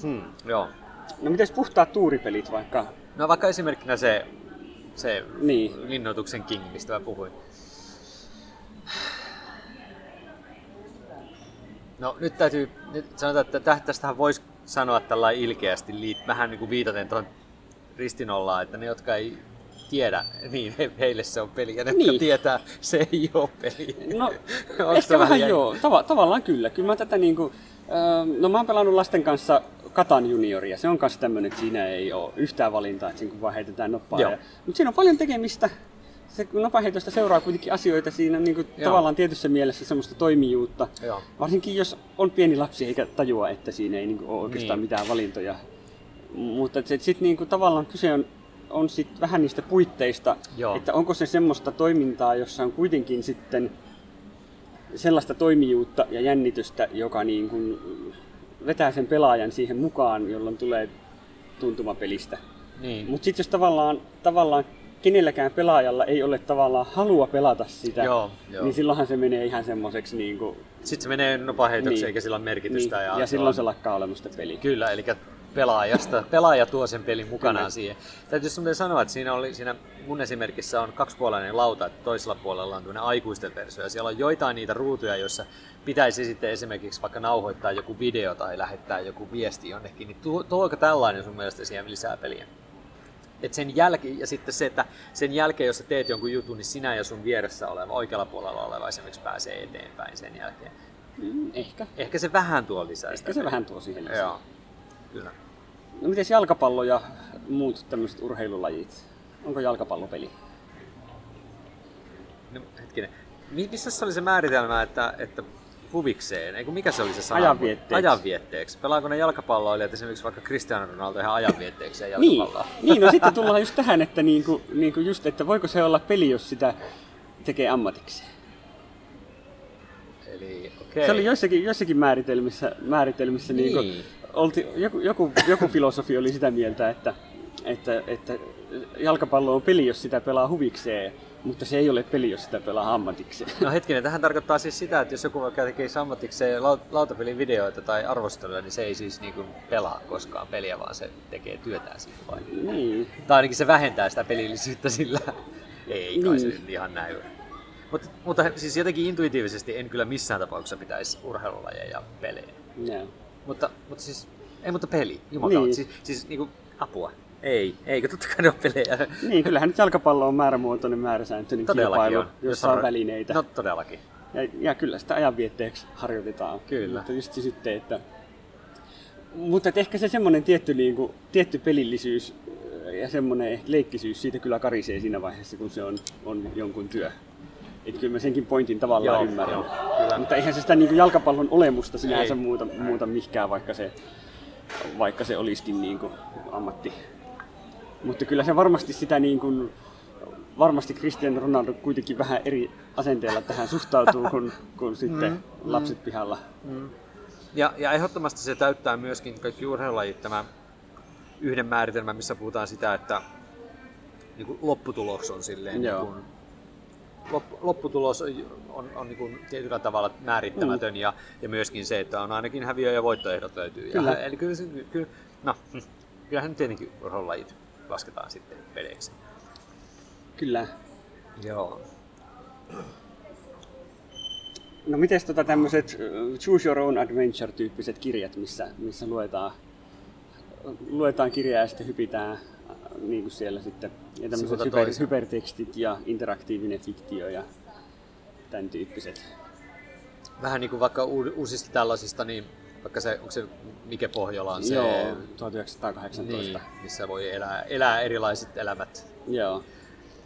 Hmm, joo. No mites puhtaat tuuripelit vaikka? No vaikka esimerkkinä se, se Niin. linnoituksen king, mistä mä puhuin. No nyt täytyy, nyt sanotaan, että tä- tästähän voisi sanoa tällä ilkeästi, liit- vähän niin kuin viitaten tuohon ristinollaan, että ne, jotka ei tiedä, niin he, heille se on peli, ja ne, Niin. jotka tietää, se ei ole peli. No, ehkä vähän jännä? joo. Tava, tavallaan kyllä. Kyllä mä tätä niinku, öö, no mä oon pelannut lasten kanssa Katan junioria. Se on myös tämmöinen, että siinä ei ole yhtään valintaa, että siinä kun vaan heitetään noppaa. Ja, mutta siinä on paljon tekemistä. Se nopaheitosta seuraa kuitenkin asioita siinä niin kuin Joo. tavallaan tietyssä mielessä semmoista toimijuutta. Joo. Varsinkin jos on pieni lapsi eikä tajua, että siinä ei niin kuin, ole oikeastaan Niin. mitään valintoja. Mutta sitten niin kuin, tavallaan kyse on, on sit vähän niistä puitteista, Joo. että onko se semmoista toimintaa, jossa on kuitenkin sitten sellaista toimijuutta ja jännitystä, joka niin kuin vetää sen pelaajan siihen mukaan, jolloin tulee tuntuma pelistä. Niin. Mutta sitten jos tavallaan, tavallaan kenelläkään pelaajalla ei ole tavallaan halua pelata sitä, Joo, joo. niin silloinhan se menee ihan semmoiseksi niin kuin, Sitten se menee nopaheitoksi Niin. eikä sillä ole merkitystä. niin, ja, ja silloin on- se lakkaa olemasta peli. Kyllä, eli pelaajasta, pelaaja tuo sen pelin mukanaan Kyllä. siihen. Täytyy muuten sanoa, että siinä, oli, siinä mun esimerkissä on kaksipuolainen lauta, että toisella puolella on tämmöinen aikuisten versio, ja siellä on joitain niitä ruutuja, joissa pitäisi sitten esimerkiksi vaikka nauhoittaa joku video tai lähettää joku viesti jonnekin, niin tuo, tuoko tällainen sun mielestä siihen lisää peliä? Et sen jälkeen, ja sitten se, että sen jälkeen, jos sä teet jonkun jutun, niin sinä ja sun vieressä oleva, oikealla puolella oleva esimerkiksi pääsee eteenpäin sen jälkeen. Mm, ehkä. Ehkä se vähän tuo lisää Ehkä se vähän tuo siihen lisää. Joo, kyllä. No miten jalkapallo ja muut tämmöiset urheilulajit? Onko jalkapallopeli? No, hetkinen. Mi- Missä se oli se määritelmä, että, että huvikseen? Eiku, mikä se oli se sana? Ajanvietteeksi. Ajanvietteeksi. Pelaako ne jalkapalloilijat esimerkiksi vaikka Cristiano Ronaldo ihan ajanvietteeksi ja Niin, jalkapalloa? niin, no sitten tullaan just tähän, että niinku, niinku just, että voiko se olla peli, jos sitä tekee ammatikseen. Eli okei. Se oli joissakin, joissakin määritelmissä, määritelmissä niin. Niin. Niin olti, joku, joku, joku filosofi oli sitä mieltä, että, että, että jalkapallo on peli, jos sitä pelaa huvikseen, mutta se ei ole peli, jos sitä pelaa ammatikseen. No hetkinen, tähän tarkoittaa siis sitä, että jos joku vaikka tekee ammatikseen lau- lautapelin videoita tai arvosteluja, niin se ei siis niinku pelaa koskaan peliä, vaan se tekee työtään siitä vai? niin. Tai ainakin se vähentää sitä pelillisyyttä sillä. Ei kai se Niin. nyt ihan näin. Mutta, mutta siis jotenkin intuitiivisesti en kyllä missään tapauksessa pitäisi urheilulajeja ja pelejä. Joo. Mutta, mutta siis, ei mutta peli, jumalauta. Niin. Siis, siis niinku apua. Ei, eikö totta kai ne ole pelejä. Niin, kyllähän nyt jalkapallo on määrämuotoinen, määräsääntöinen kilpailu, on. jossa on välineitä. No todellakin. Ja, ja kyllä sitä ajanvietteeksi harjoitetaan. Kyllä. Mutta just sitten, että... Mutta et ehkä se semmoinen tietty, niin kuin, tietty pelillisyys ja semmoinen leikkisyys siitä kyllä karisee siinä vaiheessa, kun se on, on jonkun työ. Että kyllä mä senkin pointin tavallaan Joo, ymmärrän. joo, kyllä. Mutta eihän se sitä niin kuin jalkapallon olemusta sinänsä Ei. muuta, muuta mihkään, vaikka se, vaikka se olisikin niin kuin ammatti. Mutta kyllä se varmasti sitä niin kuin, varmasti Cristiano Ronaldo kuitenkin vähän eri asenteella tähän suhtautuu kuin, kuin sitten Mm, lapset pihalla. Ja, ja ehdottomasti se täyttää myöskin kaikki urheilulajit tämä yhden määritelmän, missä puhutaan sitä, että niin kuin lopputulos on silleen niin kuin, lopputulos on, on, niin kuin tietyllä tavalla määrittämätön ja, ja myöskin se, että on ainakin häviö- ja voittoehdot löytyy. Kyllä. Ja, eli kyllä, se- kyllä, no, hm, kyllähän nyt tietenkin urheilulajit lasketaan sitten peleiksi. Kyllä. Joo. No miten tota tämmöiset Choose Your Own Adventure-tyyppiset kirjat, missä, missä luetaan, luetaan kirjaa ja sitten hypitään niin kuin siellä sitten. Ja tämmöiset hyper, hypertekstit ja interaktiivinen fiktio ja tämän tyyppiset. Vähän niin kuin vaikka uusista tällaisista, niin vaikka se, onko se Mike Pohjola on se, Joo, 1918. niin, missä voi elää, elää erilaiset elämät Joo.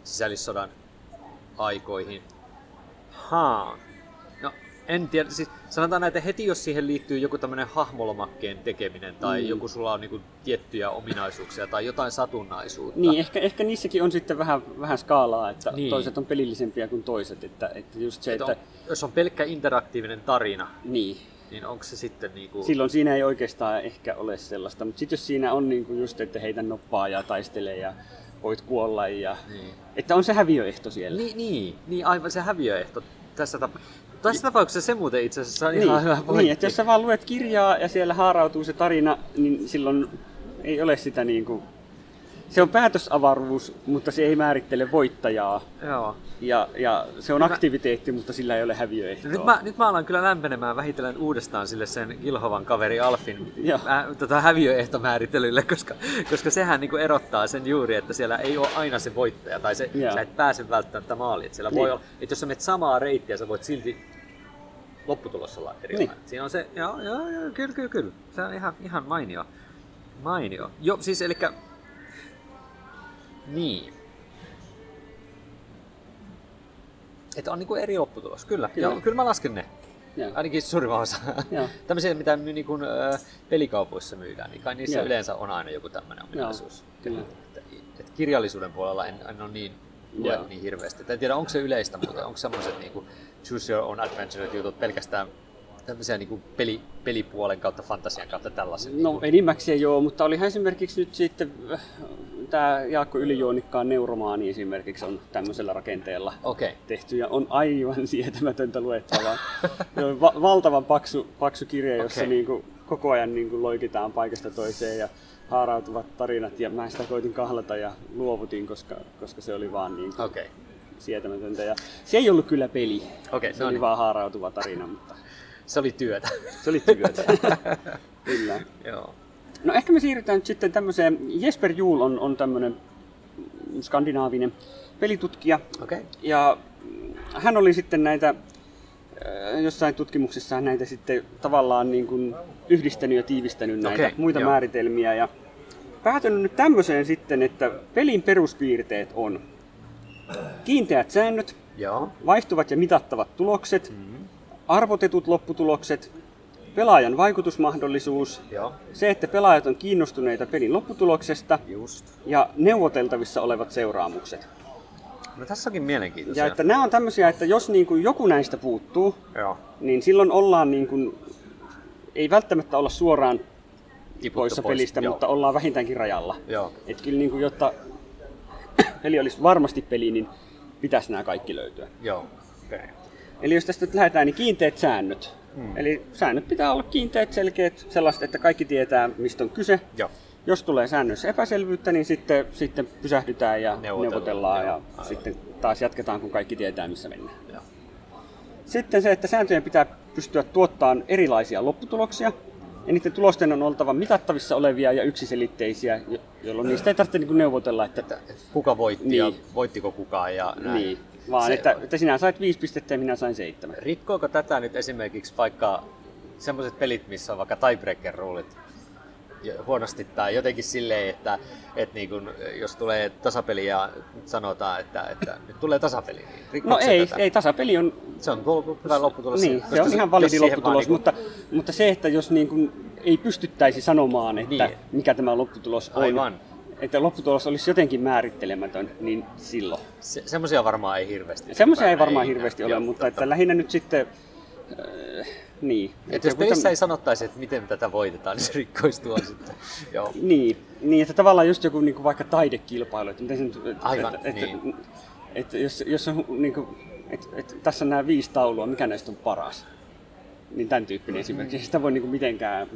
sisällissodan aikoihin. Haa. En tiedä. Siis sanotaan näitä heti, jos siihen liittyy joku tämmöinen hahmolomakkeen tekeminen tai Mm. joku sulla on niinku tiettyjä ominaisuuksia tai jotain satunnaisuutta. Niin, ehkä, ehkä niissäkin on sitten vähän, vähän skaalaa, että Niin. toiset on pelillisempiä kuin toiset. Että, että just se, Et että, on, jos on pelkkä interaktiivinen tarina, niin, niin onko se sitten niinku... silloin siinä ei oikeastaan ehkä ole sellaista. Mutta sitten jos siinä on niinku just, että heitä noppaa ja taistele ja voit kuolla ja... Niin. Että on se häviöehto siellä. Niin, niin, niin, aivan se häviöehto tässä, tapa- tässä tapauksessa se muuten itse asiassa on niin, ihan hyvä pointti. niin, että jos sä vaan luet kirjaa ja siellä haarautuu se tarina, niin silloin ei ole sitä niinku... Se on päätösavaruus, mutta se ei määrittele voittajaa. Joo. Ja, ja se on Nyt mä- aktiviteetti, mutta sillä ei ole häviöehtoa. Nyt mä, nyt mä alan kyllä lämpenemään vähitellen uudestaan sille sen Gilhovan kaveri Alfin mä, tota häviöehtomäärittelylle, koska, koska sehän niinku erottaa sen juuri, että siellä ei ole aina se voittaja, tai se, Joo. sä et pääse välttämättä maaliin. Että siellä voi Niin. olla, että jos sä menet samaa reittiä, sä voit silti lopputulos olla erilainen. Niin. Siinä on se, joo, joo, joo, kyllä, kyllä, kyllä. Se on ihan, ihan mainio. Mainio. Joo, siis elikkä... Niin. Että on niinku eri lopputulos, kyllä. Kyllä. Joo, kyllä mä lasken ne. Joo. Ainakin suurimman osa. Joo. Tämmöisiä, mitä my, niin kuin, äh, pelikaupoissa myydään, niin kai niissä Joo. yleensä on aina joku tämmöinen ominaisuus. kyllä. Että, että kirjallisuuden puolella en, en ole niin, lue niin hirveästi. Tai en tiedä, onko se yleistä, mutta onko semmoiset niin choose your own adventure jutut pelkästään tämmöisiä niin kuin peli, pelipuolen kautta, fantasian kautta tällaisia. No enimmäkseen joo, mutta olihan esimerkiksi nyt sitten tämä Jaakko Ylijuonikkaan neuromaani esimerkiksi on tämmöisellä rakenteella. Okay. tehty ja on aivan sietämätöntä luettavaa. Va- valtavan paksu, paksu kirja, jossa Okei. niinku koko ajan niinku loikitaan paikasta toiseen ja haarautuvat tarinat ja mä sitä koitin kahlata ja luovutin, koska, koska se oli vaan niin Okei. Okay. sietämätöntä. Ja se ei ollut kyllä peli, Okei, se no oli niin. vaan haarautuva tarina, mutta Se oli työtä. se oli työtä. kyllä. Joo. No ehkä me siirrytään nyt sitten tämmöiseen, Jesper Juul on, on tämmöinen skandinaavinen pelitutkija, Okei. Okay. ja hän oli sitten näitä, äh, jossain tutkimuksessa näitä sitten tavallaan niin kuin yhdistänyt ja tiivistänyt näitä Okei, muita joo. määritelmiä, ja päätynyt nyt tämmöiseen sitten, että pelin peruspiirteet on kiinteät säännöt, Joo. vaihtuvat ja mitattavat tulokset, Mm-hmm. Arvotetut lopputulokset, pelaajan vaikutusmahdollisuus, Joo. se, että pelaajat on kiinnostuneita pelin lopputuloksesta Just. ja neuvoteltavissa olevat seuraamukset. No tässä onkin mielenkiintoisia. Ja että nämä on tämmöisiä, että jos niin kuin joku näistä puuttuu, Joo. niin silloin ollaan niin kuin, ei välttämättä olla suoraan poissa pois, pelistä, joo. mutta ollaan vähintäänkin rajalla. Joo. Että kyllä niin kuin, jotta peli olisi varmasti peli, niin pitäisi nämä kaikki löytyä. Joo. Okay. Eli jos tästä nyt lähdetään, niin kiinteät säännöt. Hmm. Eli säännöt pitää olla kiinteät, selkeät, sellaiset, että kaikki tietää, mistä on kyse. Joo. Jos tulee säännöissä epäselvyyttä, niin sitten, sitten pysähdytään ja Neuvotellaan, neuvotellaan, ja aivan. sitten taas jatketaan, kun kaikki tietää, missä mennään. Joo. Sitten se, että sääntöjen pitää pystyä tuottamaan erilaisia lopputuloksia, ja niiden tulosten on oltava mitattavissa olevia ja yksiselitteisiä, jo- jolloin niistä ei tarvitse niin neuvotella, että, kuka voitti ja Niin. voittiko kukaan ja näin. niin, vaan Se- että, että sinä sait viisi pistettä ja minä sain seitsemän. Rikkooko tätä nyt esimerkiksi vaikka semmoiset pelit, missä on vaikka tiebreaker ruulit huonosti tai jotenkin silleen, että, että niin kun, jos tulee tasapeli ja sanotaan, että, että nyt tulee tasapeli, niin No ei, tätä? ei, tasapeli on Se on hyvä lopputulos. Niin, se on ihan validi lopputulos, vaan mutta, mutta se, että jos niin kuin ei pystyttäisi sanomaan, että Niin. mikä tämä lopputulos on, Aivan. Että lopputulos olisi jotenkin määrittelemätön, niin silloin. Se, semmoisia varmaan ei hirveästi. Semmoisia ei varmaan enää. hirveästi ole, Joo, mutta totta. että lähinnä nyt sitten, äh, niin. Et jos joku pelissä täm- ei sanottaisi, että miten tätä voitetaan, niin se rikkoisi tuon sitten. Joo. Niin, niin, että tavallaan just joku niin kuin vaikka taidekilpailu, että miten se nyt, että, Aivan, että, niin. että, että jos, jos on niin kuin, että, että tässä on nämä viisi taulua, mikä näistä on paras? Niin tämän tyyppinen esimerkiksi. Ei sitä voi niin kuin mitenkään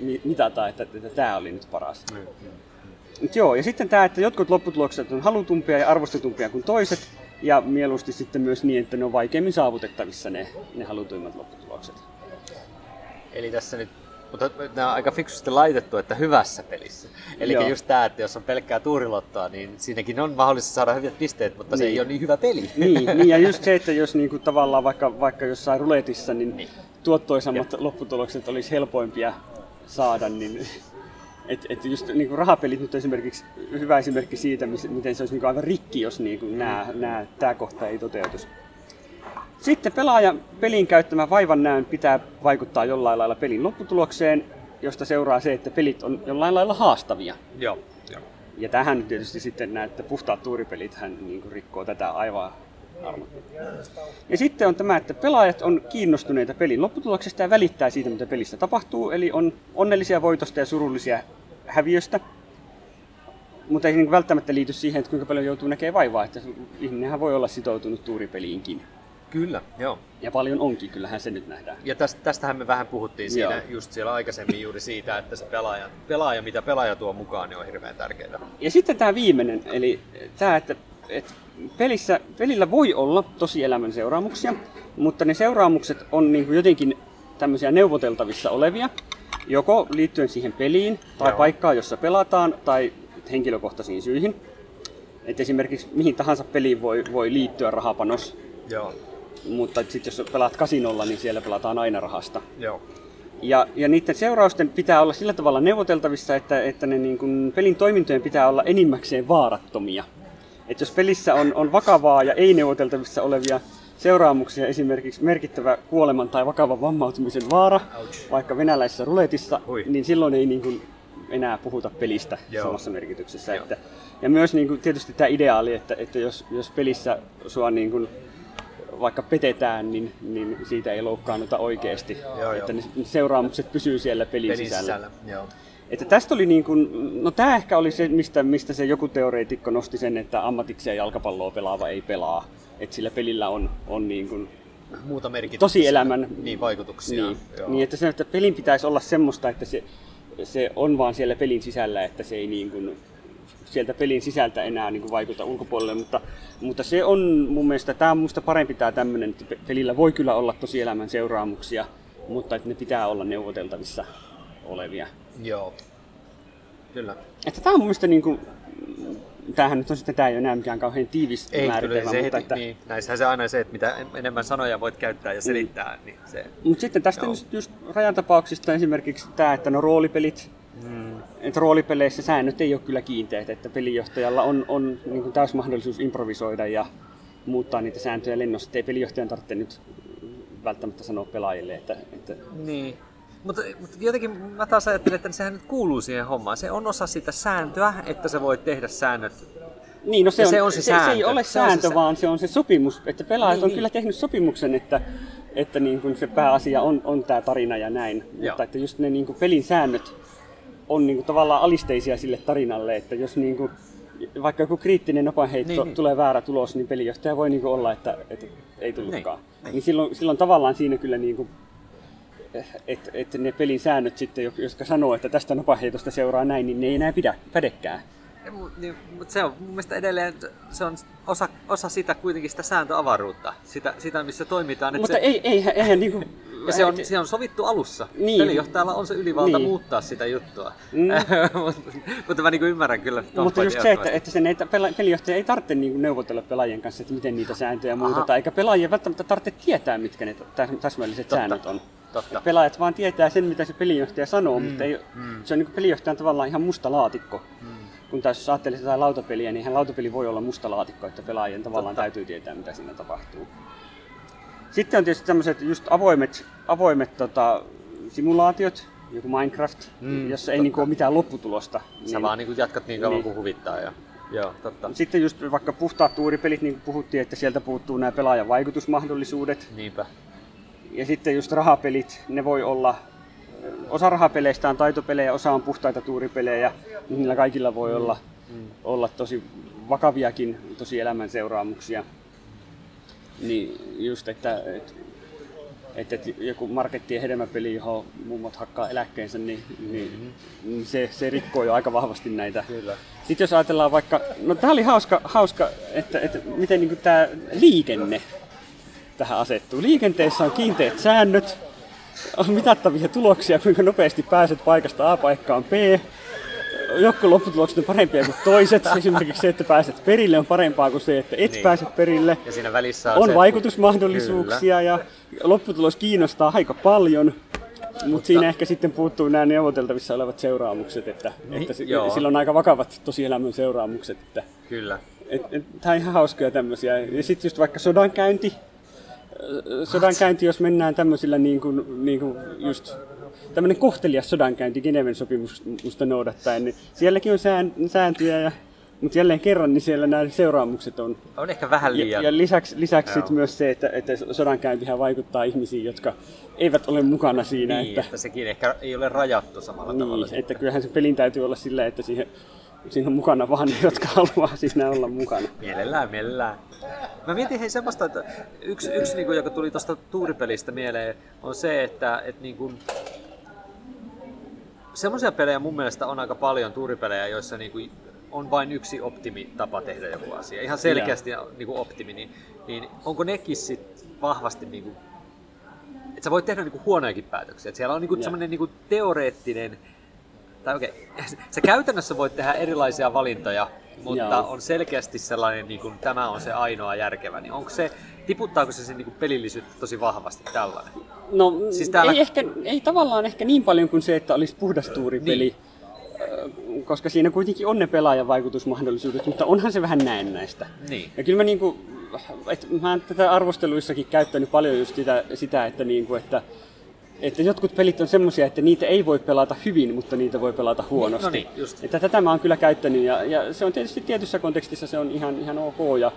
mi- mitata, että, että, tämä oli nyt paras. Mm, Mut joo, ja sitten tämä, että jotkut lopputulokset on halutumpia ja arvostetumpia kuin toiset, ja mieluusti sitten myös niin, että ne on vaikeammin saavutettavissa ne, ne halutuimmat lopputulokset. Eli tässä nyt, mutta nämä on aika fiksusti laitettu, että hyvässä pelissä. Eli Joo. just tämä, että jos on pelkkää tuurilottoa, niin siinäkin on mahdollista saada hyvät pisteet, mutta se Niin. ei ole niin hyvä peli. Niin, niin ja just se, että jos niinku tavallaan vaikka, vaikka jossain ruletissa, niin, Niin. niin. tuottoisammat lopputulokset olisi helpoimpia saada, niin et, et just niinku rahapelit nyt esimerkiksi hyvä esimerkki siitä, miten se olisi niinku aivan rikki, jos niinku nää, nää, tämä kohta ei toteutus. Sitten pelaajan pelin käyttämä vaivan näön pitää vaikuttaa jollain lailla pelin lopputulokseen, josta seuraa se, että pelit on jollain lailla haastavia. Joo. Joo. Ja tähän nyt tietysti sitten nämä, että puhtaat tuuripelit hän niin rikkoo tätä aivan. Ja sitten on tämä, että pelaajat on kiinnostuneita pelin lopputuloksesta ja välittää siitä, mitä pelissä tapahtuu. Eli on onnellisia voitosta ja surullisia häviöstä. Mutta ei se niin välttämättä liity siihen, että kuinka paljon joutuu näkemään vaivaa. Että ihminenhän voi olla sitoutunut tuuripeliinkin. Kyllä, joo. Ja paljon onkin, kyllähän se nyt nähdään. Ja tästä, tästähän me vähän puhuttiin siinä, Joo. just siellä aikaisemmin juuri siitä, että se pelaaja, pelaaja, mitä pelaaja tuo mukaan, niin on hirveän tärkeää. Ja sitten tämä viimeinen, eli tämä, että, että pelissä, pelillä voi olla tosielämän seuraamuksia, mutta ne seuraamukset on niin kuin jotenkin tämmöisiä neuvoteltavissa olevia, joko liittyen siihen peliin tai Joo. paikkaan, jossa pelataan, tai henkilökohtaisiin syihin. Et esimerkiksi mihin tahansa peliin voi, voi liittyä rahapanos, Joo. mutta sitten jos pelaat kasinolla, niin siellä pelataan aina rahasta. Joo. Ja, ja niiden seurausten pitää olla sillä tavalla neuvoteltavissa, että, että ne niin kuin pelin toimintojen pitää olla enimmäkseen vaarattomia. Et jos pelissä on, on vakavaa ja ei neuvoteltavissa olevia seuraamuksia, esimerkiksi merkittävä kuoleman tai vakavan vammautumisen vaara, Ouch. vaikka venäläisessä ruletissa, Hui. niin silloin ei niin kuin enää puhuta pelistä Joo. samassa merkityksessä. Joo. Että, ja myös niin kuin, tietysti tämä ideaali, että, että jos, jos pelissä sua niin kuin, vaikka petetään, niin, niin siitä ei loukkaannuta oikeasti. Joo, että joo. ne seuraamukset pysyy siellä pelin, Pelin sisällä. sisällä. Joo. Että tästä oli niin kuin, no tämä ehkä oli se, mistä, mistä se joku teoreetikko nosti sen, että ammatikseen jalkapalloa pelaava ei pelaa. Että sillä pelillä on, on niin kuin Muuta merkitystä. tosielämän Niin, vaikutuksia. Niin, Joo. niin että, se, että pelin pitäisi olla semmoista, että se, se on vaan siellä pelin sisällä, että se ei niin kuin, sieltä pelin sisältä enää niin kuin vaikuta ulkopuolelle, mutta, mutta se on mun mielestä, tämä on musta parempi tämä tämmöinen, että pe- pelillä voi kyllä olla tosielämän seuraamuksia, mutta että ne pitää olla neuvoteltavissa olevia. Joo. Kyllä. Että tämä on mun mielestä niin kuin, tämähän nyt on sitten, tämä ei ole enää mikään kauhean tiivis Ei, kyllä määritelmä, se mutta, heti, että, niin, näissähän se aina se, että mitä enemmän sanoja voit käyttää ja selittää, niin se... Mutta sitten tästä Joo. just, just rajantapauksista esimerkiksi tämä, että no roolipelit, Mm. että roolipeleissä säännöt ei ole kyllä kiinteät, että pelijohtajalla on, on niin kuin täys mahdollisuus improvisoida ja muuttaa niitä sääntöjä lennossa, että ei pelijohtajan tarvitse nyt välttämättä sanoa pelaajille, että, että Niin. Mutta, mutta jotenkin mä taas ajattelen, että sehän nyt kuuluu siihen hommaan. Se on osa sitä sääntöä, että sä voit tehdä säännöt. Niin, no se, Ja on, se on se se, se ei sääntö. ole Se on se sääntö, sä- vaan se on se sopimus, että pelaajat Niin, on niin. kyllä tehnyt sopimuksen, että, että niin kuin se pääasia on, on tämä tarina ja näin. Joo. Mutta että just ne niin kuin pelin säännöt on niin kuin tavallaan alisteisia sille tarinalle, että jos niin kuin, vaikka joku kriittinen nopanheitto Niin, niin, tulee väärä tulos, niin pelijohtaja voi niin kuin olla, että, että ei tullutkaan. Niin, Niin, niin. niin silloin, silloin tavallaan siinä kyllä niin kuin, että, että ne pelin säännöt sitten, jotka sanoo, että tästä nopanheitosta seuraa näin, niin ne ei enää pidä, pädekään. Niin, mutta se on mun mielestä edelleen se on osa, osa sitä kuitenkin sitä sääntöavaruutta, sitä, sitä missä toimitaan. Mutta se, ei, eihän, eihän niin kuin, ja se on, se on sovittu alussa. Niin. Pelijohtajalla on se ylivalta Niin. muuttaa sitä juttua. Mm. mutta, mutta mä niin ymmärrän kyllä. Mutta just se, että, että sen ei, pelijohtaja ei tarvitse niin neuvotella pelaajien kanssa, että miten niitä sääntöjä muutetaan, eikä pelaajien välttämättä tarvitse tietää, mitkä ne täs- täsmälliset Totta. säännöt on. Totta. Pelaajat vaan tietää sen, mitä se pelijohtaja sanoo, mm, mutta ei, mm. se on niin pelijohtajan tavallaan ihan musta laatikko. Mm. Kun taas jos ajattelee jotain lautapeliä, niin lautapeli voi olla musta laatikko, että pelaajien tavallaan Totta. täytyy tietää, mitä siinä tapahtuu. Sitten on tietysti tämmöiset just avoimet, avoimet tota, simulaatiot, joku Minecraft, Mm, jossa ei totta. niinku ole mitään lopputulosta. Sä vaan niin jatkat niin kauan Niin. kuin huvittaa. Ja, joo, totta. Sitten just vaikka puhtaat tuuripelit, niin kuin puhuttiin, että sieltä puuttuu nämä pelaajan vaikutusmahdollisuudet. Niinpä. Ja sitten just rahapelit, ne voi olla, osa rahapeleistä on taitopelejä, osa on puhtaita tuuripelejä. Niillä kaikilla voi olla, olla tosi vakaviakin tosi elämän seuraamuksia. Niin just, että, että, että, että joku markettien hedelmäpeli, johon mummot hakkaa eläkkeensä, niin, niin, niin se, se rikkoo jo aika vahvasti näitä Kyllä. sitten jos ajatellaan vaikka, no tämä oli hauska, hauska että, että miten niin tämä liikenne tähän asettuu. Liikenteessä on kiinteät säännöt, on mitattavia tuloksia, kuinka nopeasti pääset paikasta A paikkaan B. Jotkut lopputulokset on parempia kuin toiset. Esimerkiksi se, että pääset perille on parempaa kuin se, että et Niin. pääse perille. Ja siinä välissä on, On se, vaikutusmahdollisuuksia ja lopputulos kiinnostaa aika paljon. Mutta siinä ehkä sitten puuttuu nämä neuvoteltavissa olevat seuraamukset, että, Niin, että joo. sillä on aika vakavat tosielämän seuraamukset. Että, Kyllä. et, et, tämä on ihan hauskoja tämmöisiä. Ja sitten just vaikka sodankäynti. Ö, Sodankäynti, jos mennään tämmöisillä niin kuin, niin kuin just tämmöinen kohtelias sodankäynti Geneven sopimusta noudattaen, niin sielläkin on sään, sääntöjä, ja, mutta jälleen kerran niin siellä nämä seuraamukset on. On ehkä vähän Ja, liian. ja lisäksi, lisäksi Joo. sit myös se, että, että sodankäyntihän vaikuttaa ihmisiin, jotka eivät ole mukana siinä. niin, että, että sekin ehkä ei ole rajattu samalla tavalla. niin, että kyllähän se pelin täytyy olla sillä, että siihen, siinä on mukana vaan ne, jotka haluaa siinä olla mukana. Mielellään, mielellään. Mä mietin hei semmoista, että yksi, yksi niin kuin, joka tuli tuosta tuuripelistä mieleen, on se, että, että niin kuin, semmoisia pelejä mun mielestä on aika paljon tuuripelejä, joissa niin kuin, on vain yksi optimitapa tehdä joku asia. Ihan selkeästi niin kuin optimi, niin, niin onko nekin sit vahvasti niin kuin, että sä voit tehdä niin kuin huonojakin päätöksiä. Että siellä on niin kuin semmoinen niin kuin teoreettinen, tai okei, sä käytännössä voit tehdä erilaisia valintoja, mutta Joo. on selkeästi sellainen, niin kuin, tämä on se ainoa järkevä, niin onko se, tiputtaako se sen niin kuin pelillisyyttä tosi vahvasti tällainen? No Siis täällä- ei, ehkä, ei tavallaan ehkä niin paljon kuin se, että olisi puhdas tuuripeli. Niin. Koska siinä kuitenkin on ne pelaajan vaikutusmahdollisuudet, mutta onhan se vähän näennäistä. Niin. Ja kyllä mä niinku, että mä oon tätä arvosteluissakin käyttänyt paljon just sitä, sitä että, niin kuin, että että jotkut pelit on semmoisia, että niitä ei voi pelata hyvin, mutta niitä voi pelata huonosti. No niin, just. Että tätä mä oon kyllä käyttänyt ja, ja se on tietysti tietyssä kontekstissa se on ihan, ihan ok ja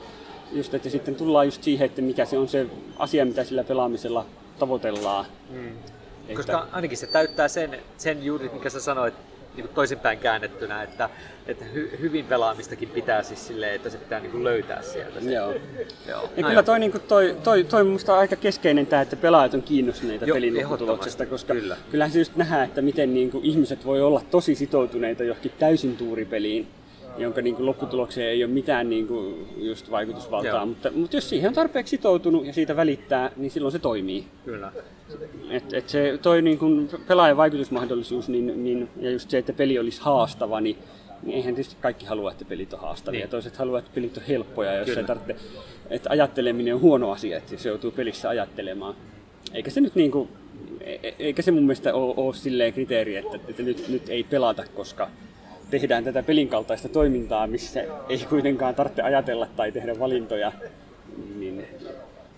just, että sitten tullaan just siihen, että mikä se on se asia, mitä sillä pelaamisella tavoitellaan. Mm. Että... Koska ainakin se täyttää sen, sen juuri, mikä sä sanoit, niin kuin toisinpäin käännettynä, että, että hy, hyvin pelaamistakin pitää siis silleen, että se pitää niin kuin löytää sieltä. Se. Joo. Joo. Ja no kyllä toi, niin kuin toi, toi, toi minusta aika keskeinen tämä, että pelaajat on kiinnostuneita Joo, pelin lopputuloksesta, koska kyllä. kyllähän se just nähdään, että miten niin kuin ihmiset voi olla tosi sitoutuneita johonkin täysin tuuripeliin, jonka niin kuin lopputulokseen ei ole mitään niin kuin just vaikutusvaltaa, mutta, mutta jos siihen on tarpeeksi sitoutunut ja siitä välittää, niin silloin se toimii. Kyllä. Et, et se toi niin kuin pelaajan vaikutusmahdollisuus niin, niin, ja just se, että peli olisi haastava, niin, niin eihän tietysti kaikki halua, että pelit on haastavia. Niin. Toiset haluaa, että pelit on helppoja, jos ei tarvitse, että ajatteleminen on huono asia, että se joutuu pelissä ajattelemaan. Eikä se nyt niin kuin, e, e, eikä se mun mielestä ole, ole silleen kriteeri, että, että nyt, nyt ei pelata, koska tehdään tätä pelin kaltaista toimintaa, missä ei kuitenkaan tarvitse ajatella tai tehdä valintoja. Niin,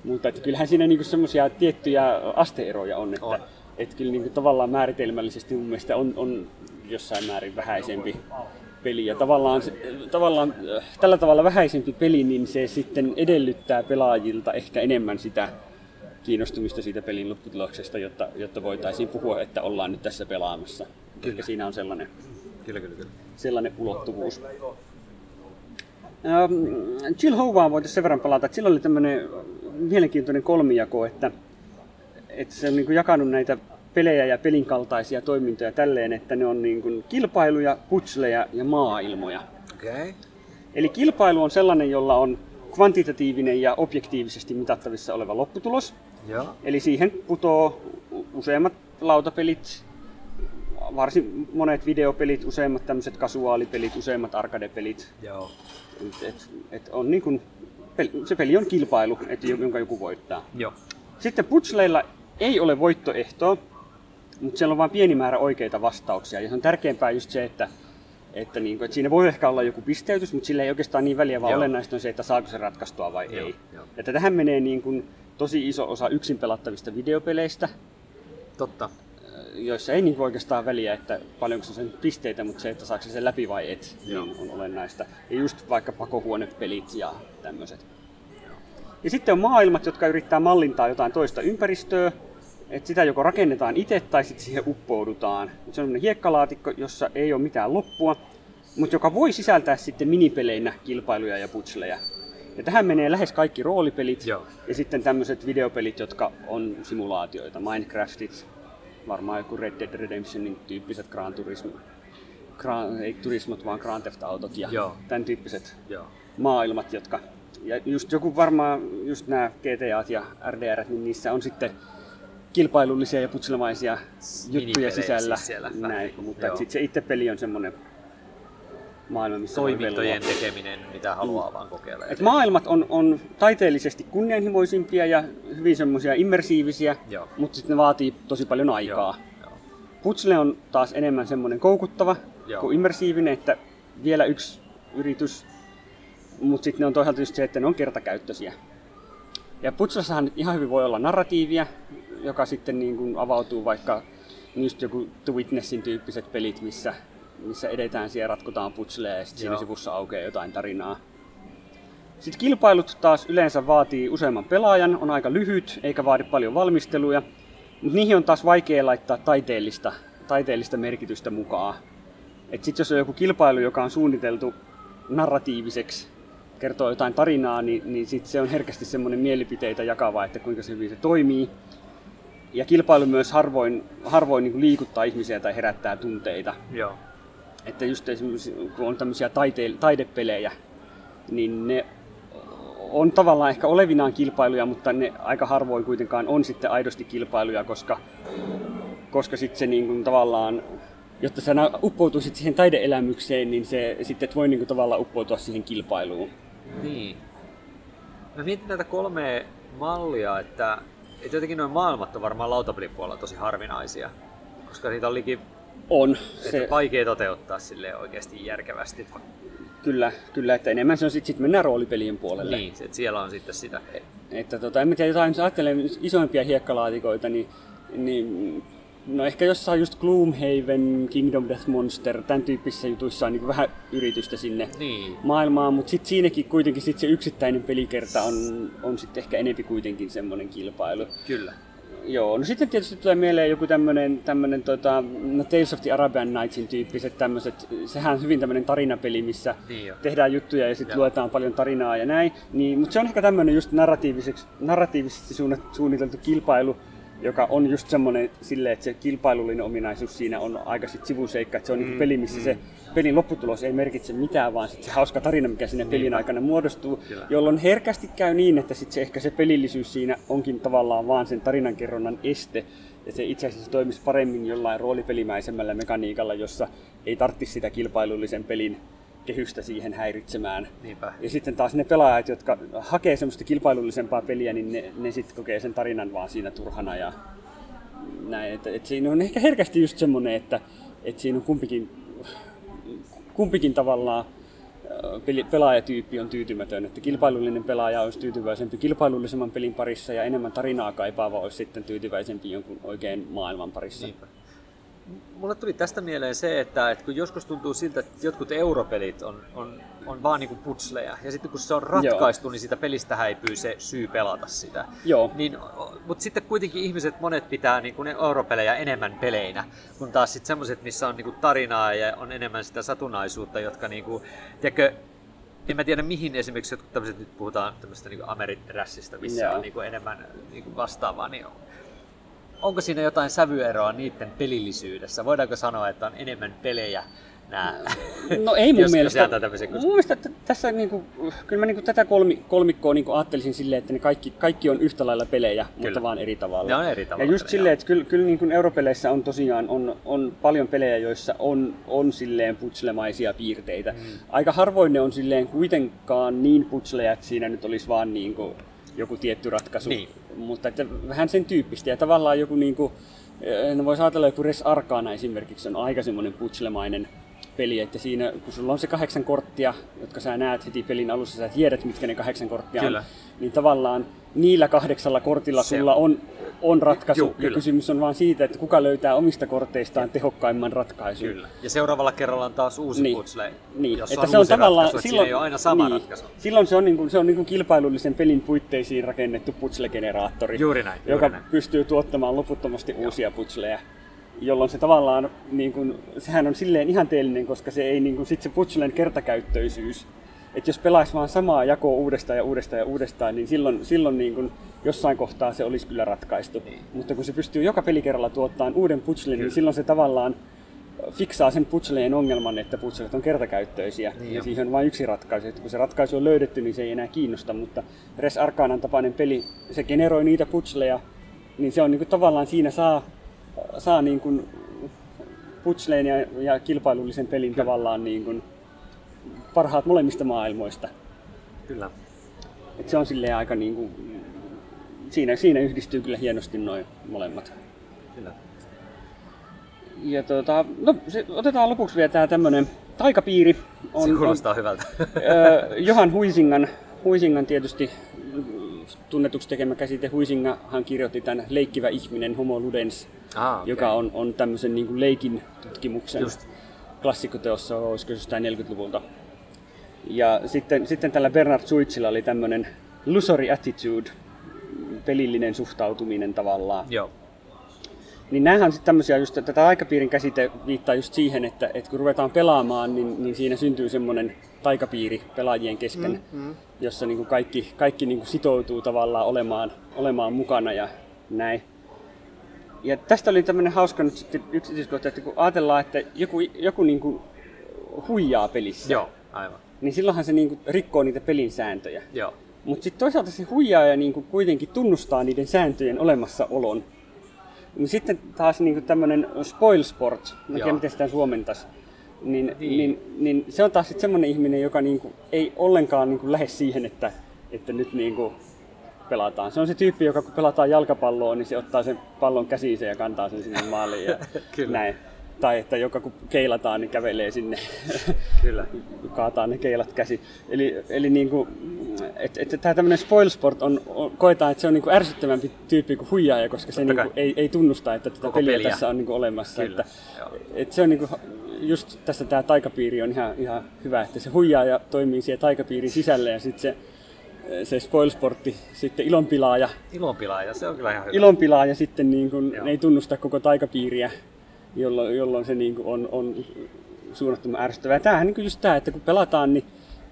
mutta että kyllähän siinä niinku semmoisia tiettyjä asteeroja on, että on. Et kyllä niinku tavallaan määritelmällisesti mun mielestä on, on jossain määrin vähäisempi peli. Ja tavallaan, tavallaan tällä tavalla vähäisempi peli, niin se sitten edellyttää pelaajilta ehkä enemmän sitä kiinnostumista siitä pelin lopputuloksesta, jotta, jotta voitaisiin puhua, että ollaan nyt tässä pelaamassa. Kyllä. Ehkä siinä on sellainen Kyllä, kyllä, kyllä. Sellainen ulottuvuus. Ähm, Jill Hovaa voitaisiin sen verran palata, että sillä oli tämmöinen mielenkiintoinen kolmijako, että, että se on niin kuin jakanut näitä pelejä ja pelin kaltaisia toimintoja tälleen, että ne on niin kuin kilpailuja, putsleja ja maailmoja. Okay. Eli kilpailu on sellainen, jolla on kvantitatiivinen ja objektiivisesti mitattavissa oleva lopputulos. Joo. Eli siihen putoo useimmat lautapelit, varsin monet videopelit, useimmat tämmöiset kasuaalipelit, useimmat arcade-pelit. Joo. Et, et, et on niin kun, se peli on kilpailu, et, jonka joku voittaa. Joo. Sitten putsleilla ei ole voittoehtoa, mutta siellä on vain pieni määrä oikeita vastauksia. Ja se on tärkeämpää just se, että, että, niin kuin, että siinä voi ehkä olla joku pisteytys, mutta sillä ei oikeastaan niin väliä, vaan Joo. olennaista on se, että saako se ratkaistua vai Joo. ei. Joo. Että tähän menee niin kuin, tosi iso osa yksin pelattavista videopeleistä. Totta joissa ei niin oikeastaan väliä, että paljonko se sen pisteitä, mutta se, että saako se sen läpi vai et, niin on olennaista. Ja just vaikka pakohuonepelit ja tämmöiset. Ja sitten on maailmat, jotka yrittää mallintaa jotain toista ympäristöä, että sitä joko rakennetaan itse tai sitten siihen uppoudutaan. Se on hiekkalaatikko, jossa ei ole mitään loppua, mutta joka voi sisältää sitten minipeleinä kilpailuja ja putsleja. Ja tähän menee lähes kaikki roolipelit Joo. ja sitten tämmöiset videopelit, jotka on simulaatioita. Minecraftit, varmaan joku Red Dead Redemptionin tyyppiset Gran Turismo, Gran, ei turismot, vaan Grand Theft Autot ja Joo. tämän tyyppiset Joo. maailmat, jotka ja just joku varmaan, just nämä GTA ja RDR, niin niissä on sitten kilpailullisia ja putselemaisia juttuja sisällä. Siis siellä, näin, mutta sitten se itse peli on semmoinen maailma, missä Toimintojen tekeminen, mitä haluaa mm. vaan kokeilla. Et maailmat on, on taiteellisesti kunnianhimoisimpia ja hyvin semmoisia immersiivisiä, Joo. mutta sitten ne vaatii tosi paljon aikaa. Joo. Putsle on taas enemmän semmoinen koukuttava Joo. kuin immersiivinen, että vielä yksi yritys, mutta sitten ne on toisaalta just se, että ne on kertakäyttöisiä. Ja Putslessahan ihan hyvin voi olla narratiivia, joka sitten niin kuin avautuu vaikka just joku The Witnessin tyyppiset pelit, missä missä edetään siellä, ratkotaan putsleja ja sitten siinä sivussa aukeaa jotain tarinaa. Sitten kilpailut taas yleensä vaatii useamman pelaajan, on aika lyhyt eikä vaadi paljon valmisteluja, mutta niihin on taas vaikea laittaa taiteellista, taiteellista merkitystä mukaan. Sitten jos on joku kilpailu, joka on suunniteltu narratiiviseksi, kertoo jotain tarinaa, niin, niin sit se on herkästi semmoinen mielipiteitä jakava, että kuinka se hyvin se toimii. Ja kilpailu myös harvoin, harvoin niin liikuttaa ihmisiä tai herättää tunteita. Joo. Että just esimerkiksi kun on tämmöisiä taite- taidepelejä, niin ne on tavallaan ehkä olevinaan kilpailuja, mutta ne aika harvoin kuitenkaan on sitten aidosti kilpailuja, koska, koska sitten se niin kuin tavallaan, jotta sä uppoutuisit siihen taideelämykseen, niin se sitten et voi niin kuin tavallaan uppoutua siihen kilpailuun. Niin. Mä mietin näitä kolme mallia, että, että jotenkin nuo maailmat on varmaan lautapelipuolella tosi harvinaisia, koska niitä olikin on. Se... Vaikea toteuttaa sille oikeasti järkevästi. Kyllä, kyllä, että enemmän se on sitten sit mennään roolipelien puolelle. Niin, että siellä on sitten sitä. Että tota, en mä tiedä, jotain, jos ajattelen isoimpia hiekkalaatikoita, niin, niin no ehkä jossain just Gloomhaven, Kingdom Death Monster, tämän tyyppisissä jutuissa on niin vähän yritystä sinne Niin. maailmaan, mutta sitten siinäkin kuitenkin sit se yksittäinen pelikerta on, on sitten ehkä enempi kuitenkin semmoinen kilpailu. Kyllä. Joo, no sitten tietysti tulee mieleen joku tämmönen, tämmönen tota, no Tales of the Arabian Nightsin tyyppiset tämmöiset, sehän on hyvin tämmönen tarinapeli, missä Niin jo. tehdään juttuja ja sitten luetaan paljon tarinaa ja näin, niin, mutta se on ehkä tämmönen just narratiiviseksi, narratiivisesti suunniteltu kilpailu, joka on just semmoinen silleen, että se kilpailullinen ominaisuus siinä on aika sit sivuseikka, että se on mm, niinku peli, missä mm. se pelin lopputulos ei merkitse mitään, vaan sit se hauska tarina, mikä sinne pelin aikana muodostuu, Kyllä. jolloin herkästi käy niin, että sit se ehkä se pelillisyys siinä onkin tavallaan vaan sen tarinankerronnan este, ja se itse asiassa toimisi paremmin jollain roolipelimäisemmällä mekaniikalla, jossa ei tarvitsisi sitä kilpailullisen pelin kehystä siihen häiritsemään. Niinpä. Ja sitten taas ne pelaajat, jotka hakee semmoista kilpailullisempaa peliä, niin ne, ne sitten kokee sen tarinan vaan siinä turhana ja näin. Et, et siinä on ehkä herkästi just semmoinen, että et siinä on kumpikin, kumpikin tavallaan pelaajatyyppi on tyytymätön, että kilpailullinen pelaaja olisi tyytyväisempi kilpailullisemman pelin parissa ja enemmän tarinaa kaipaava olisi sitten tyytyväisempi jonkun oikein maailman parissa. Niinpä. Mulle tuli tästä mieleen se, että, että kun joskus tuntuu siltä, että jotkut europelit on, on, on vaan niinku putsleja, ja sitten kun se on ratkaistu, niin sitä pelistä häipyy se syy pelata sitä. Joo. Niin, mutta sitten kuitenkin ihmiset, monet pitää niinku ne europelejä enemmän peleinä, kun taas sitten semmoiset, missä on niinku tarinaa ja on enemmän sitä satunnaisuutta, jotka niinku, tiedätkö, en mä tiedä mihin esimerkiksi jotkut tämmöiset, nyt puhutaan tämmöistä niinku Ameritrassista, missä Joo. on niinku enemmän niinku vastaavaa, niin onko siinä jotain sävyeroa niiden pelillisyydessä? Voidaanko sanoa, että on enemmän pelejä nämä? No ei mun mielestä. Tämmöisen mun mielestä että tässä niinku, kyllä mä niinku tätä kolmi, kolmikkoa niinku ajattelisin silleen, että ne kaikki, kaikki on yhtä lailla pelejä, kyllä. mutta vaan eri tavalla. Ne on eri tavalla Ja just pelejä, silleen, että kyllä, kyllä niinku europeleissä on tosiaan on, on paljon pelejä, joissa on, on silleen putslemaisia piirteitä. Mm. Aika harvoin ne on silleen kuitenkaan niin putsleja, että siinä nyt olisi vaan niinku joku tietty ratkaisu. Niin. Mutta että vähän sen tyyppistä. Ja tavallaan joku niinku, no voisi ajatella joku Res Arcana esimerkiksi on aika semmoinen putslemainen peli, että siinä kun sulla on se kahdeksan korttia, jotka sä näet heti pelin alussa, sä tiedät mitkä ne kahdeksan korttia Kyllä. Niin tavallaan niillä kahdeksalla kortilla Se sulla on, on ratkaisu. Juu, ja kysymys on vaan siitä, että kuka löytää omista korteistaan tehokkaimman ratkaisun. Kyllä. Ja seuraavalla kerralla on taas uusi Niin. putsle, Niin, jossa että on se on tavallaan ratkaisu, siinä ei ole aina sama niin, ratkaisu. Silloin se on, niin kuin, se on niin kuin kilpailullisen pelin puitteisiin rakennettu putsle-generaattori, Juuri näin, juuri joka näin. pystyy tuottamaan loputtomasti uusia putsleja. Jolloin se tavallaan, niin kuin, sehän on silleen ihanteellinen, koska se ei niin kuin, sit se putslen kertakäyttöisyys, että jos pelaisi vaan samaa jakoa uudestaan ja uudestaan ja uudestaan, niin silloin, silloin niin kuin, jossain kohtaa se olisi kyllä ratkaistu. Niin. Mutta kun se pystyy joka pelikerralla tuottamaan uuden putslen, niin silloin se tavallaan fiksaa sen putsleen ongelman, että putslet on kertakäyttöisiä Niin ja jo. siihen on vain yksi ratkaisu. Että kun se ratkaisu on löydetty, niin se ei enää kiinnosta, mutta Res Arcanan tapainen peli, se generoi niitä putsleja, niin se on niin kuin, tavallaan siinä saa, saa niin kuin, putsleen ja, ja kilpailullisen pelin Kyllä. tavallaan niin kuin, parhaat molemmista maailmoista. Kyllä. Et se on silleen aika niin kuin, siinä, siinä yhdistyy kyllä hienosti noin molemmat. Kyllä. Ja tuota, no, se, otetaan lopuksi vielä tämä tämmöinen taikapiiri. Se kuulostaa hyvältä. Ö, Johan Huisingan, Huisingan tietysti tunnetuksi tekemä käsite. Huisingahan kirjoitti tämän Leikkivä ihminen, Homo Ludens, ah, okay. joka on, on tämmöisen niin kuin leikin tutkimuksen Just. klassikkoteossa, olisiko se jostain 40-luvulta. Ja sitten, sitten tällä Bernard Suitsilla oli tämmöinen illusory attitude, pelillinen suhtautuminen tavallaan. Joo. Niin näähän on sitten tämmöisiä, just että tämä aikapiirin käsite viittaa just siihen, että, että kun ruvetaan pelaamaan, niin, niin siinä syntyy semmoinen taikapiiri pelaajien kesken, mm, mm. jossa niin kuin kaikki, kaikki niin kuin sitoutuu tavallaan olemaan, olemaan mukana ja näin. Ja tästä oli tämmöinen hauska nyt sitten yksityiskohta, että kun ajatellaan, että joku, joku niin kuin huijaa pelissä, Joo, aivan. Niin silloinhan se niin kuin rikkoo niitä pelin sääntöjä. Joo. Mutta sitten toisaalta se huijaaja niin kuin kuitenkin tunnustaa niiden sääntöjen olemassaolon. Sitten taas niin tämmöinen spoil sport, mä en tiedä Joo. miten sitä suomentaisi, niin, Niin. niin. Niin, se on taas sitten semmoinen ihminen, joka niin kuin ei ollenkaan niin kuin lähde siihen, että, että nyt niin kuin pelataan. Se on se tyyppi, joka kun pelataan jalkapalloa, niin se ottaa sen pallon käsiinsä ja kantaa sen sinne maaliin ja Kyllä. näin. Tai että joka kun keilataan, niin kävelee sinne. Kyllä. Kaataa ne keilat käsi. Eli, eli niin kuin, että, että tämä tämmöinen spoilsport on, on, koetaan, että se on niin kuin ärsyttävämpi tyyppi kuin huijaaja, koska se niin kuin, ei, ei, tunnusta, että tätä peliä, peliä tässä on niin kuin olemassa. Kyllä. Että, että se on niin kuin, just tässä tämä taikapiiri on ihan, ihan hyvä, että se huijaaja toimii siellä taikapiirin sisällä ja sitten se se spoilsportti, sitten ilonpilaaja. Ilonpilaaja, se on kyllä ihan hyvä. Ilonpilaaja sitten niin kuin, ne ei tunnusta koko taikapiiriä, jolloin, jolloin se niin kuin on, on suunnattoman ärsyttävää. Tämähän niin just tämä, että kun pelataan, niin,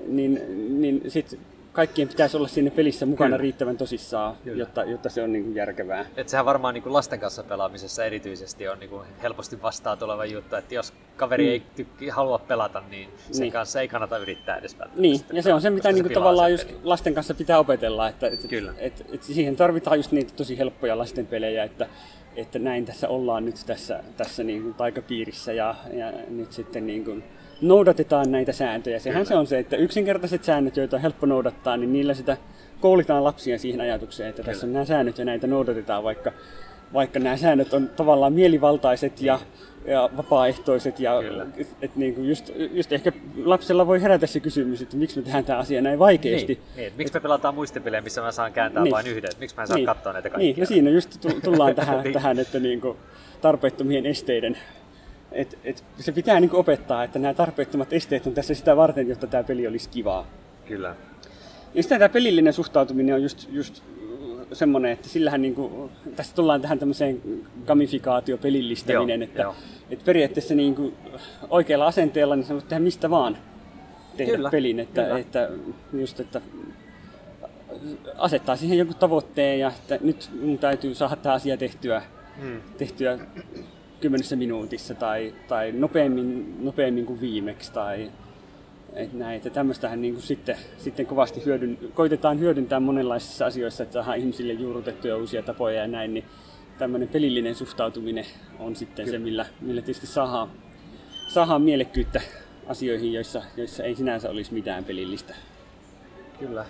niin, niin sit kaikkien pitäisi olla siinä pelissä mukana Kyllä. riittävän tosissaan, jotta, jotta se on niin kuin järkevää. Et sehän varmaan niin kuin lasten kanssa pelaamisessa erityisesti on niin kuin helposti vastaan tuleva juttu, että jos kaveri mm. ei tykki, halua pelata, niin sen niin. kanssa ei kannata yrittää edes välttämättä. Niin, ja se on se, mitä niin kuin tavallaan just lasten kanssa pitää opetella, että, että, Kyllä. että, että siihen tarvitaan just niitä tosi helppoja lasten pelejä, että, että näin tässä ollaan nyt tässä, tässä niin kuin taikapiirissä ja, ja nyt sitten niin kuin, noudatetaan näitä sääntöjä. Sehän Kyllä. se on se, että yksinkertaiset säännöt, joita on helppo noudattaa, niin niillä sitä koulutaan lapsia siihen ajatukseen, että Kyllä. tässä on nämä säännöt ja näitä noudatetaan, vaikka, vaikka nämä säännöt on tavallaan mielivaltaiset ja, ja vapaaehtoiset. Ja, et niin kuin just, just ehkä lapsella voi herätä se kysymys, että miksi me tehdään tämä asia näin vaikeasti. Niin, niin. Miksi me pelataan muistipelejä, missä mä saan kääntää niin. vain yhden? Miksi mä en saa niin. katsoa näitä kaikkia? Niin, ja siinä just tullaan tähän, niin. tähän että niin kuin tarpeettomien esteiden et, et se pitää niin opettaa, että nämä tarpeettomat esteet on tässä sitä varten, jotta tämä peli olisi kivaa. Kyllä. Ja sitten tämä pelillinen suhtautuminen on just, just semmoinen, että sillähän niin kuin, tässä tullaan tähän tämmöiseen gamifikaatio, pelillistäminen, joo, että, joo. että periaatteessa niin kuin oikealla asenteella niin voit tehdä mistä vaan tehdä kyllä, pelin, että, kyllä. että, just, että asettaa siihen joku tavoitteen ja että nyt mun täytyy saada tämä asia tehtyä, hmm. tehtyä kymmenessä minuutissa tai, tai nopeammin, nopeammin kuin viimeksi tai et näitä. Tämmöistähän niin kuin sitten, sitten kovasti hyödyn, koitetaan hyödyntää monenlaisissa asioissa, että saadaan ihmisille juurrutettuja uusia tapoja ja näin, niin tämmöinen pelillinen suhtautuminen on sitten Kyllä. se, millä, millä tietysti saadaan, saadaan mielekkyyttä asioihin, joissa, joissa ei sinänsä olisi mitään pelillistä. Kyllä.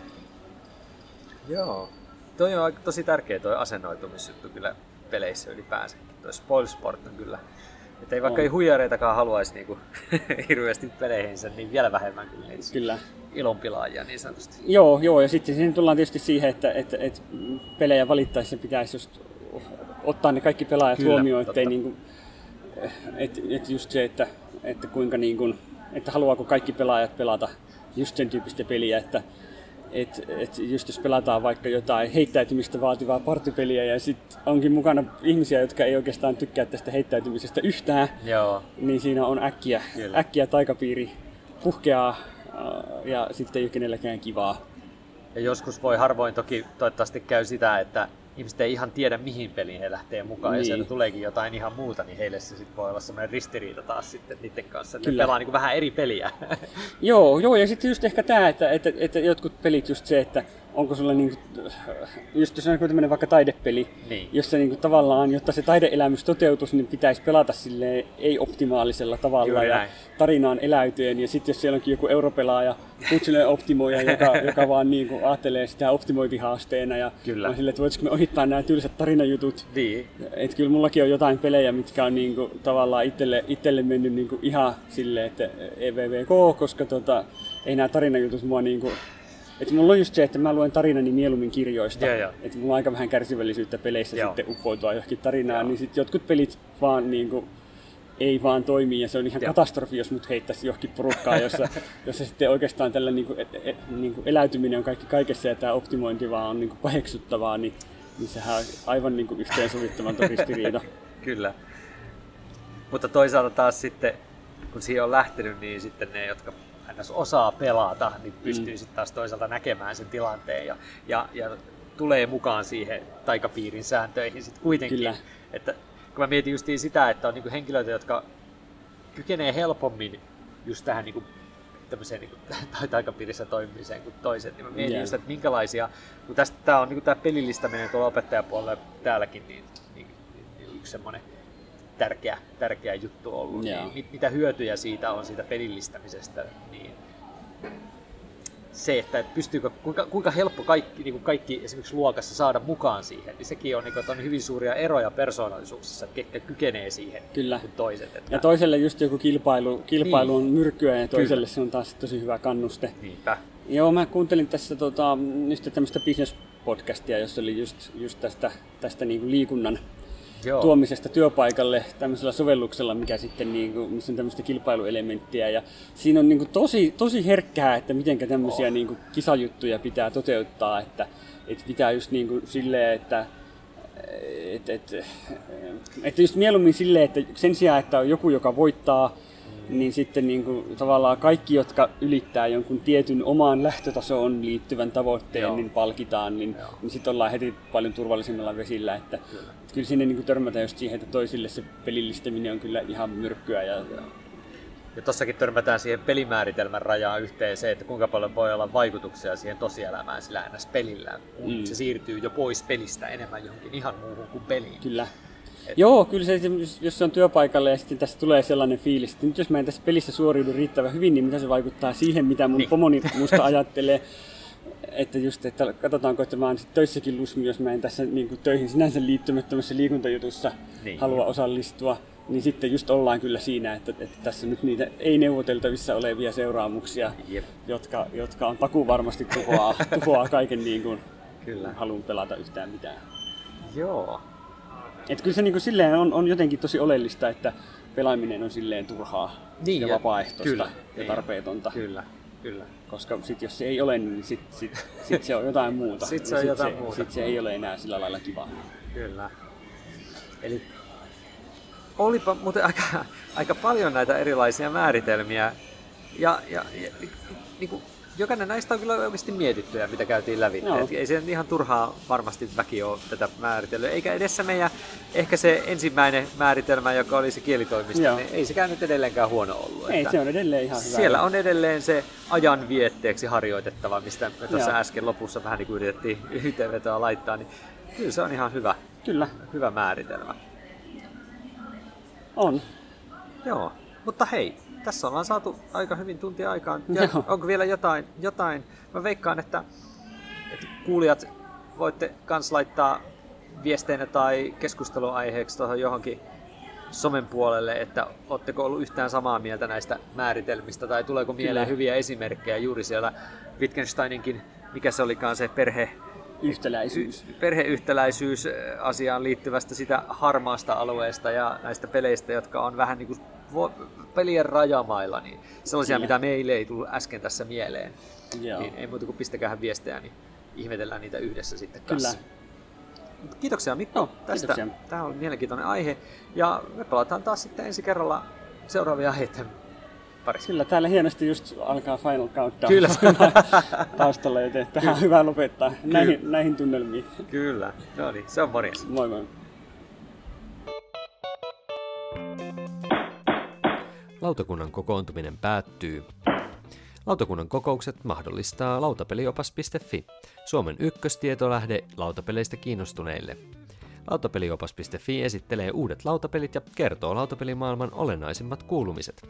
Joo. Toi on tosi tärkeä tuo asennoitumisjuttu kyllä peleissä ylipäänsäkin. Tuo spoilsport on kyllä että ei vaikka on. ei huijareitakaan haluaisi niinku, hirveästi peleihinsä, niin vielä vähemmän kyllä niitä kyllä. ilonpilaajia niin sanotusti. Joo, joo, ja sitten siinä tullaan tietysti siihen, että, että, että pelejä valittaessa pitäisi just ottaa ne kaikki pelaajat kyllä, huomioon, ettei niinku, että, että just se, että, että kuinka niinku, että haluaako kaikki pelaajat pelata just sen tyyppistä peliä, että että et just jos pelataan vaikka jotain heittäytymistä vaativaa partipeliä ja sitten onkin mukana ihmisiä, jotka ei oikeastaan tykkää tästä heittäytymisestä yhtään, Joo. niin siinä on äkkiä, äkkiä taikapiiri puhkeaa äh, ja sitten ei ole kenelläkään kivaa. Ja joskus voi harvoin toki toivottavasti käy sitä, että ihmiset ei ihan tiedä, mihin peliin he lähtee mukaan, niin. ja sieltä tuleekin jotain ihan muuta, niin heille se sitten voi olla semmoinen ristiriita taas sitten niiden kanssa, että pelaa niin kuin vähän eri peliä. joo, joo, ja sitten just ehkä tämä, että, että, että jotkut pelit just se, että onko sulla niin just jos on tämmöinen vaikka taidepeli, niin. jossa niin kuin tavallaan, jotta se taideelämys toteutus, niin pitäisi pelata sille ei-optimaalisella tavalla Juuri ja näin. tarinaan eläytyen. Ja sitten jos siellä onkin joku europelaaja, kutsunen optimoija, joka, joka vaan niin kuin ajattelee sitä optimointihaasteena ja kyllä. on sille, että voitaisiinko me ohittaa nämä tylsät tarinajutut. Niin. Että kyllä mullakin on jotain pelejä, mitkä on niin kuin, tavallaan itselle, itselle mennyt niin kuin ihan silleen, että EVVK, koska tota, ei nämä tarinajutut mua niin kuin, et mulla on just se, että mä luen tarinani mieluummin kirjoista. Yeah, yeah. Että mulla on aika vähän kärsivällisyyttä peleissä yeah. sitten uppoutua johonkin tarinaan, yeah. niin sitten jotkut pelit vaan niin kuin, ei vaan toimi ja se on ihan yeah. katastrofi, jos mut heittäisi johonkin porukkaan, jossa, jossa sitten oikeastaan tällä niin kuin, e, e, niin kuin eläytyminen on kaikki kaikessa ja tämä optimointi vaan on niin kuin paheksuttavaa, niin, niin sehän on aivan niin kuin yhteensovittamaton ristiriita. Kyllä. Mutta toisaalta taas sitten, kun siihen on lähtenyt, niin sitten ne, jotka ns. osaa pelata, niin pystyy mm. sitten taas toisaalta näkemään sen tilanteen ja, ja, ja tulee mukaan siihen taikapiirin sääntöihin sitten kuitenkin. Kyllä. Että kun mä mietin justiin sitä, että on niinku henkilöitä, jotka kykenee helpommin just tähän niinku tämmöiseen niin kuin, taikapiirissä toimimiseen kuin toiset, niin mä mietin yeah. just, että minkälaisia, kun tästä tää on niin kuin, tää pelillistäminen tuolla opettajapuolella täälläkin, niin, niin, niin, niin yksi semmoinen tärkeä, tärkeä juttu ollut. Niin, mit, mitä hyötyjä siitä on siitä pelillistämisestä, niin se, että pystyykö, kuinka, kuinka helppo kaikki, niin kuin kaikki esimerkiksi luokassa saada mukaan siihen, niin sekin on, niin kuin, että on hyvin suuria eroja persoonallisuuksissa, että ketkä kykenee siihen Kyllä. kuin toiset. Että... Ja toiselle just joku kilpailu, kilpailu Niin. on myrkkyä ja toiselle Kyllä. se on taas tosi hyvä kannuste. Niinpä. Joo, mä kuuntelin tässä tota, tämmöistä business-podcastia, jossa oli just, just tästä, tästä niinku liikunnan Joo. tuomisesta työpaikalle tämmöisellä sovelluksella, mikä sitten niinku, missä on tämmöistä kilpailuelementtiä. Ja siinä on niinku tosi, tosi herkkää, että miten tämmöisiä Oh. niinku kisajuttuja pitää toteuttaa, että, että pitää just niinku silleen, että et, et, että just mieluummin silleen, että sen sijaan, että on joku, joka voittaa, niin sitten niin kuin, tavallaan kaikki, jotka ylittää jonkun tietyn omaan lähtötasoon liittyvän tavoitteen, Joo. niin palkitaan, niin, Joo. niin sitten ollaan heti paljon turvallisemmilla vesillä. Että, kyllä. että kyllä sinne niin kuin törmätään just siihen, että toisille se pelillistäminen on kyllä ihan myrkkyä. Ja, ja Ja tossakin törmätään siihen pelimääritelmän rajaan yhteen se, että kuinka paljon voi olla vaikutuksia siihen tosielämään sillä ns. pelillä, kun Mm. se siirtyy jo pois pelistä enemmän johonkin ihan muuhun kuin peliin. Kyllä. Joo, kyllä se, jos- jos se on työpaikalla ja sitten tässä tulee sellainen fiilis, että nyt jos mä en tässä pelissä suoriudu riittävän hyvin, niin mitä se vaikuttaa siihen, mitä mun Niin. pomoni musta ajattelee. Että just, että katsotaanko, että mä oon sit töissäkin lusmi, jos mä en tässä niin kuin töihin sinänsä liittymättömässä liikuntajutussa Niin. halua osallistua. Niin sitten just ollaan kyllä siinä, että, että tässä nyt niitä ei-neuvoteltavissa olevia seuraamuksia, Jep. jotka, jotka on taku varmasti tuhoaa, tuhoaa kaiken niin kuin Kyllä. halun pelata yhtään mitään. Joo. Et kyllä se niin kuin silleen on, on jotenkin tosi oleellista, että pelaaminen on silleen turhaa Niin, ja vapaaehtoista kyllä, ja niin. tarpeetonta. Kyllä, kyllä. Koska sit, jos se ei ole, niin sit, sit, sit se on jotain muuta. Sit se on jotain se, muuta. Sit se ei ole enää sillä lailla kivaa. Kyllä. Eli olipa muuten aika, aika paljon näitä erilaisia määritelmiä. Ja, ja, ja niin kuin, jokainen näistä on kyllä oikeasti mietitty ja mitä käytiin läpi. Et ei se ihan turhaa varmasti väki ole tätä määritellyt. Eikä edessä meidän, ehkä se ensimmäinen määritelmä, joka oli se kielitoimisto, Joo. niin ei sekään nyt edelleenkään huono ollut. Ei, että se on edelleen ihan hyvä. Siellä on edelleen se ajan vietteeksi harjoitettava, mistä me tuossa Joo. äsken lopussa vähän niin kuin yritettiin yhteenvetoa laittaa, niin kyllä se on ihan hyvä, Kyllä, hyvä määritelmä. on. Joo, mutta hei, tässä ollaan saatu aika hyvin tuntia aikaan. Ja onko vielä jotain, jotain? Mä veikkaan, että, että kuulijat voitte kans laittaa viesteinä tai keskusteluaiheeksi tuohon johonkin somen puolelle, että oletteko ollut yhtään samaa mieltä näistä määritelmistä tai tuleeko mieleen Kyllä. hyviä esimerkkejä juuri siellä Wittgensteininkin, mikä se olikaan se perhe, Yhtäläisyys. perheyhtäläisyys asiaan liittyvästä sitä harmaasta alueesta ja näistä peleistä, jotka on vähän niin kuin pelien rajamailla, niin sellaisia, Kyllä. mitä meille ei tullut äsken tässä mieleen. Joo. Niin ei muuta kuin pistäkää viestejä, niin ihmetellään niitä yhdessä sitten Kyllä. kanssa. Mutta Kiitoksia Mikko Joo, tästä. kiitoksia. Tämä oli mielenkiintoinen aihe. Ja me palataan taas sitten ensi kerralla seuraavia aiheiden parissa. Kyllä, täällä hienosti just alkaa Final Countdown Kyllä. taustalla, joten tähän on hyvä lopettaa näihin, näihin tunnelmiin. Kyllä. No niin, se on morjens. Moi moi. Lautakunnan kokoontuminen päättyy. Lautakunnan kokoukset mahdollistaa lautapeliopas.fi, Suomen ykköstietolähde lautapeleistä kiinnostuneille. Lautapeliopas.fi esittelee uudet lautapelit ja kertoo lautapelimaailman olennaisimmat kuulumiset.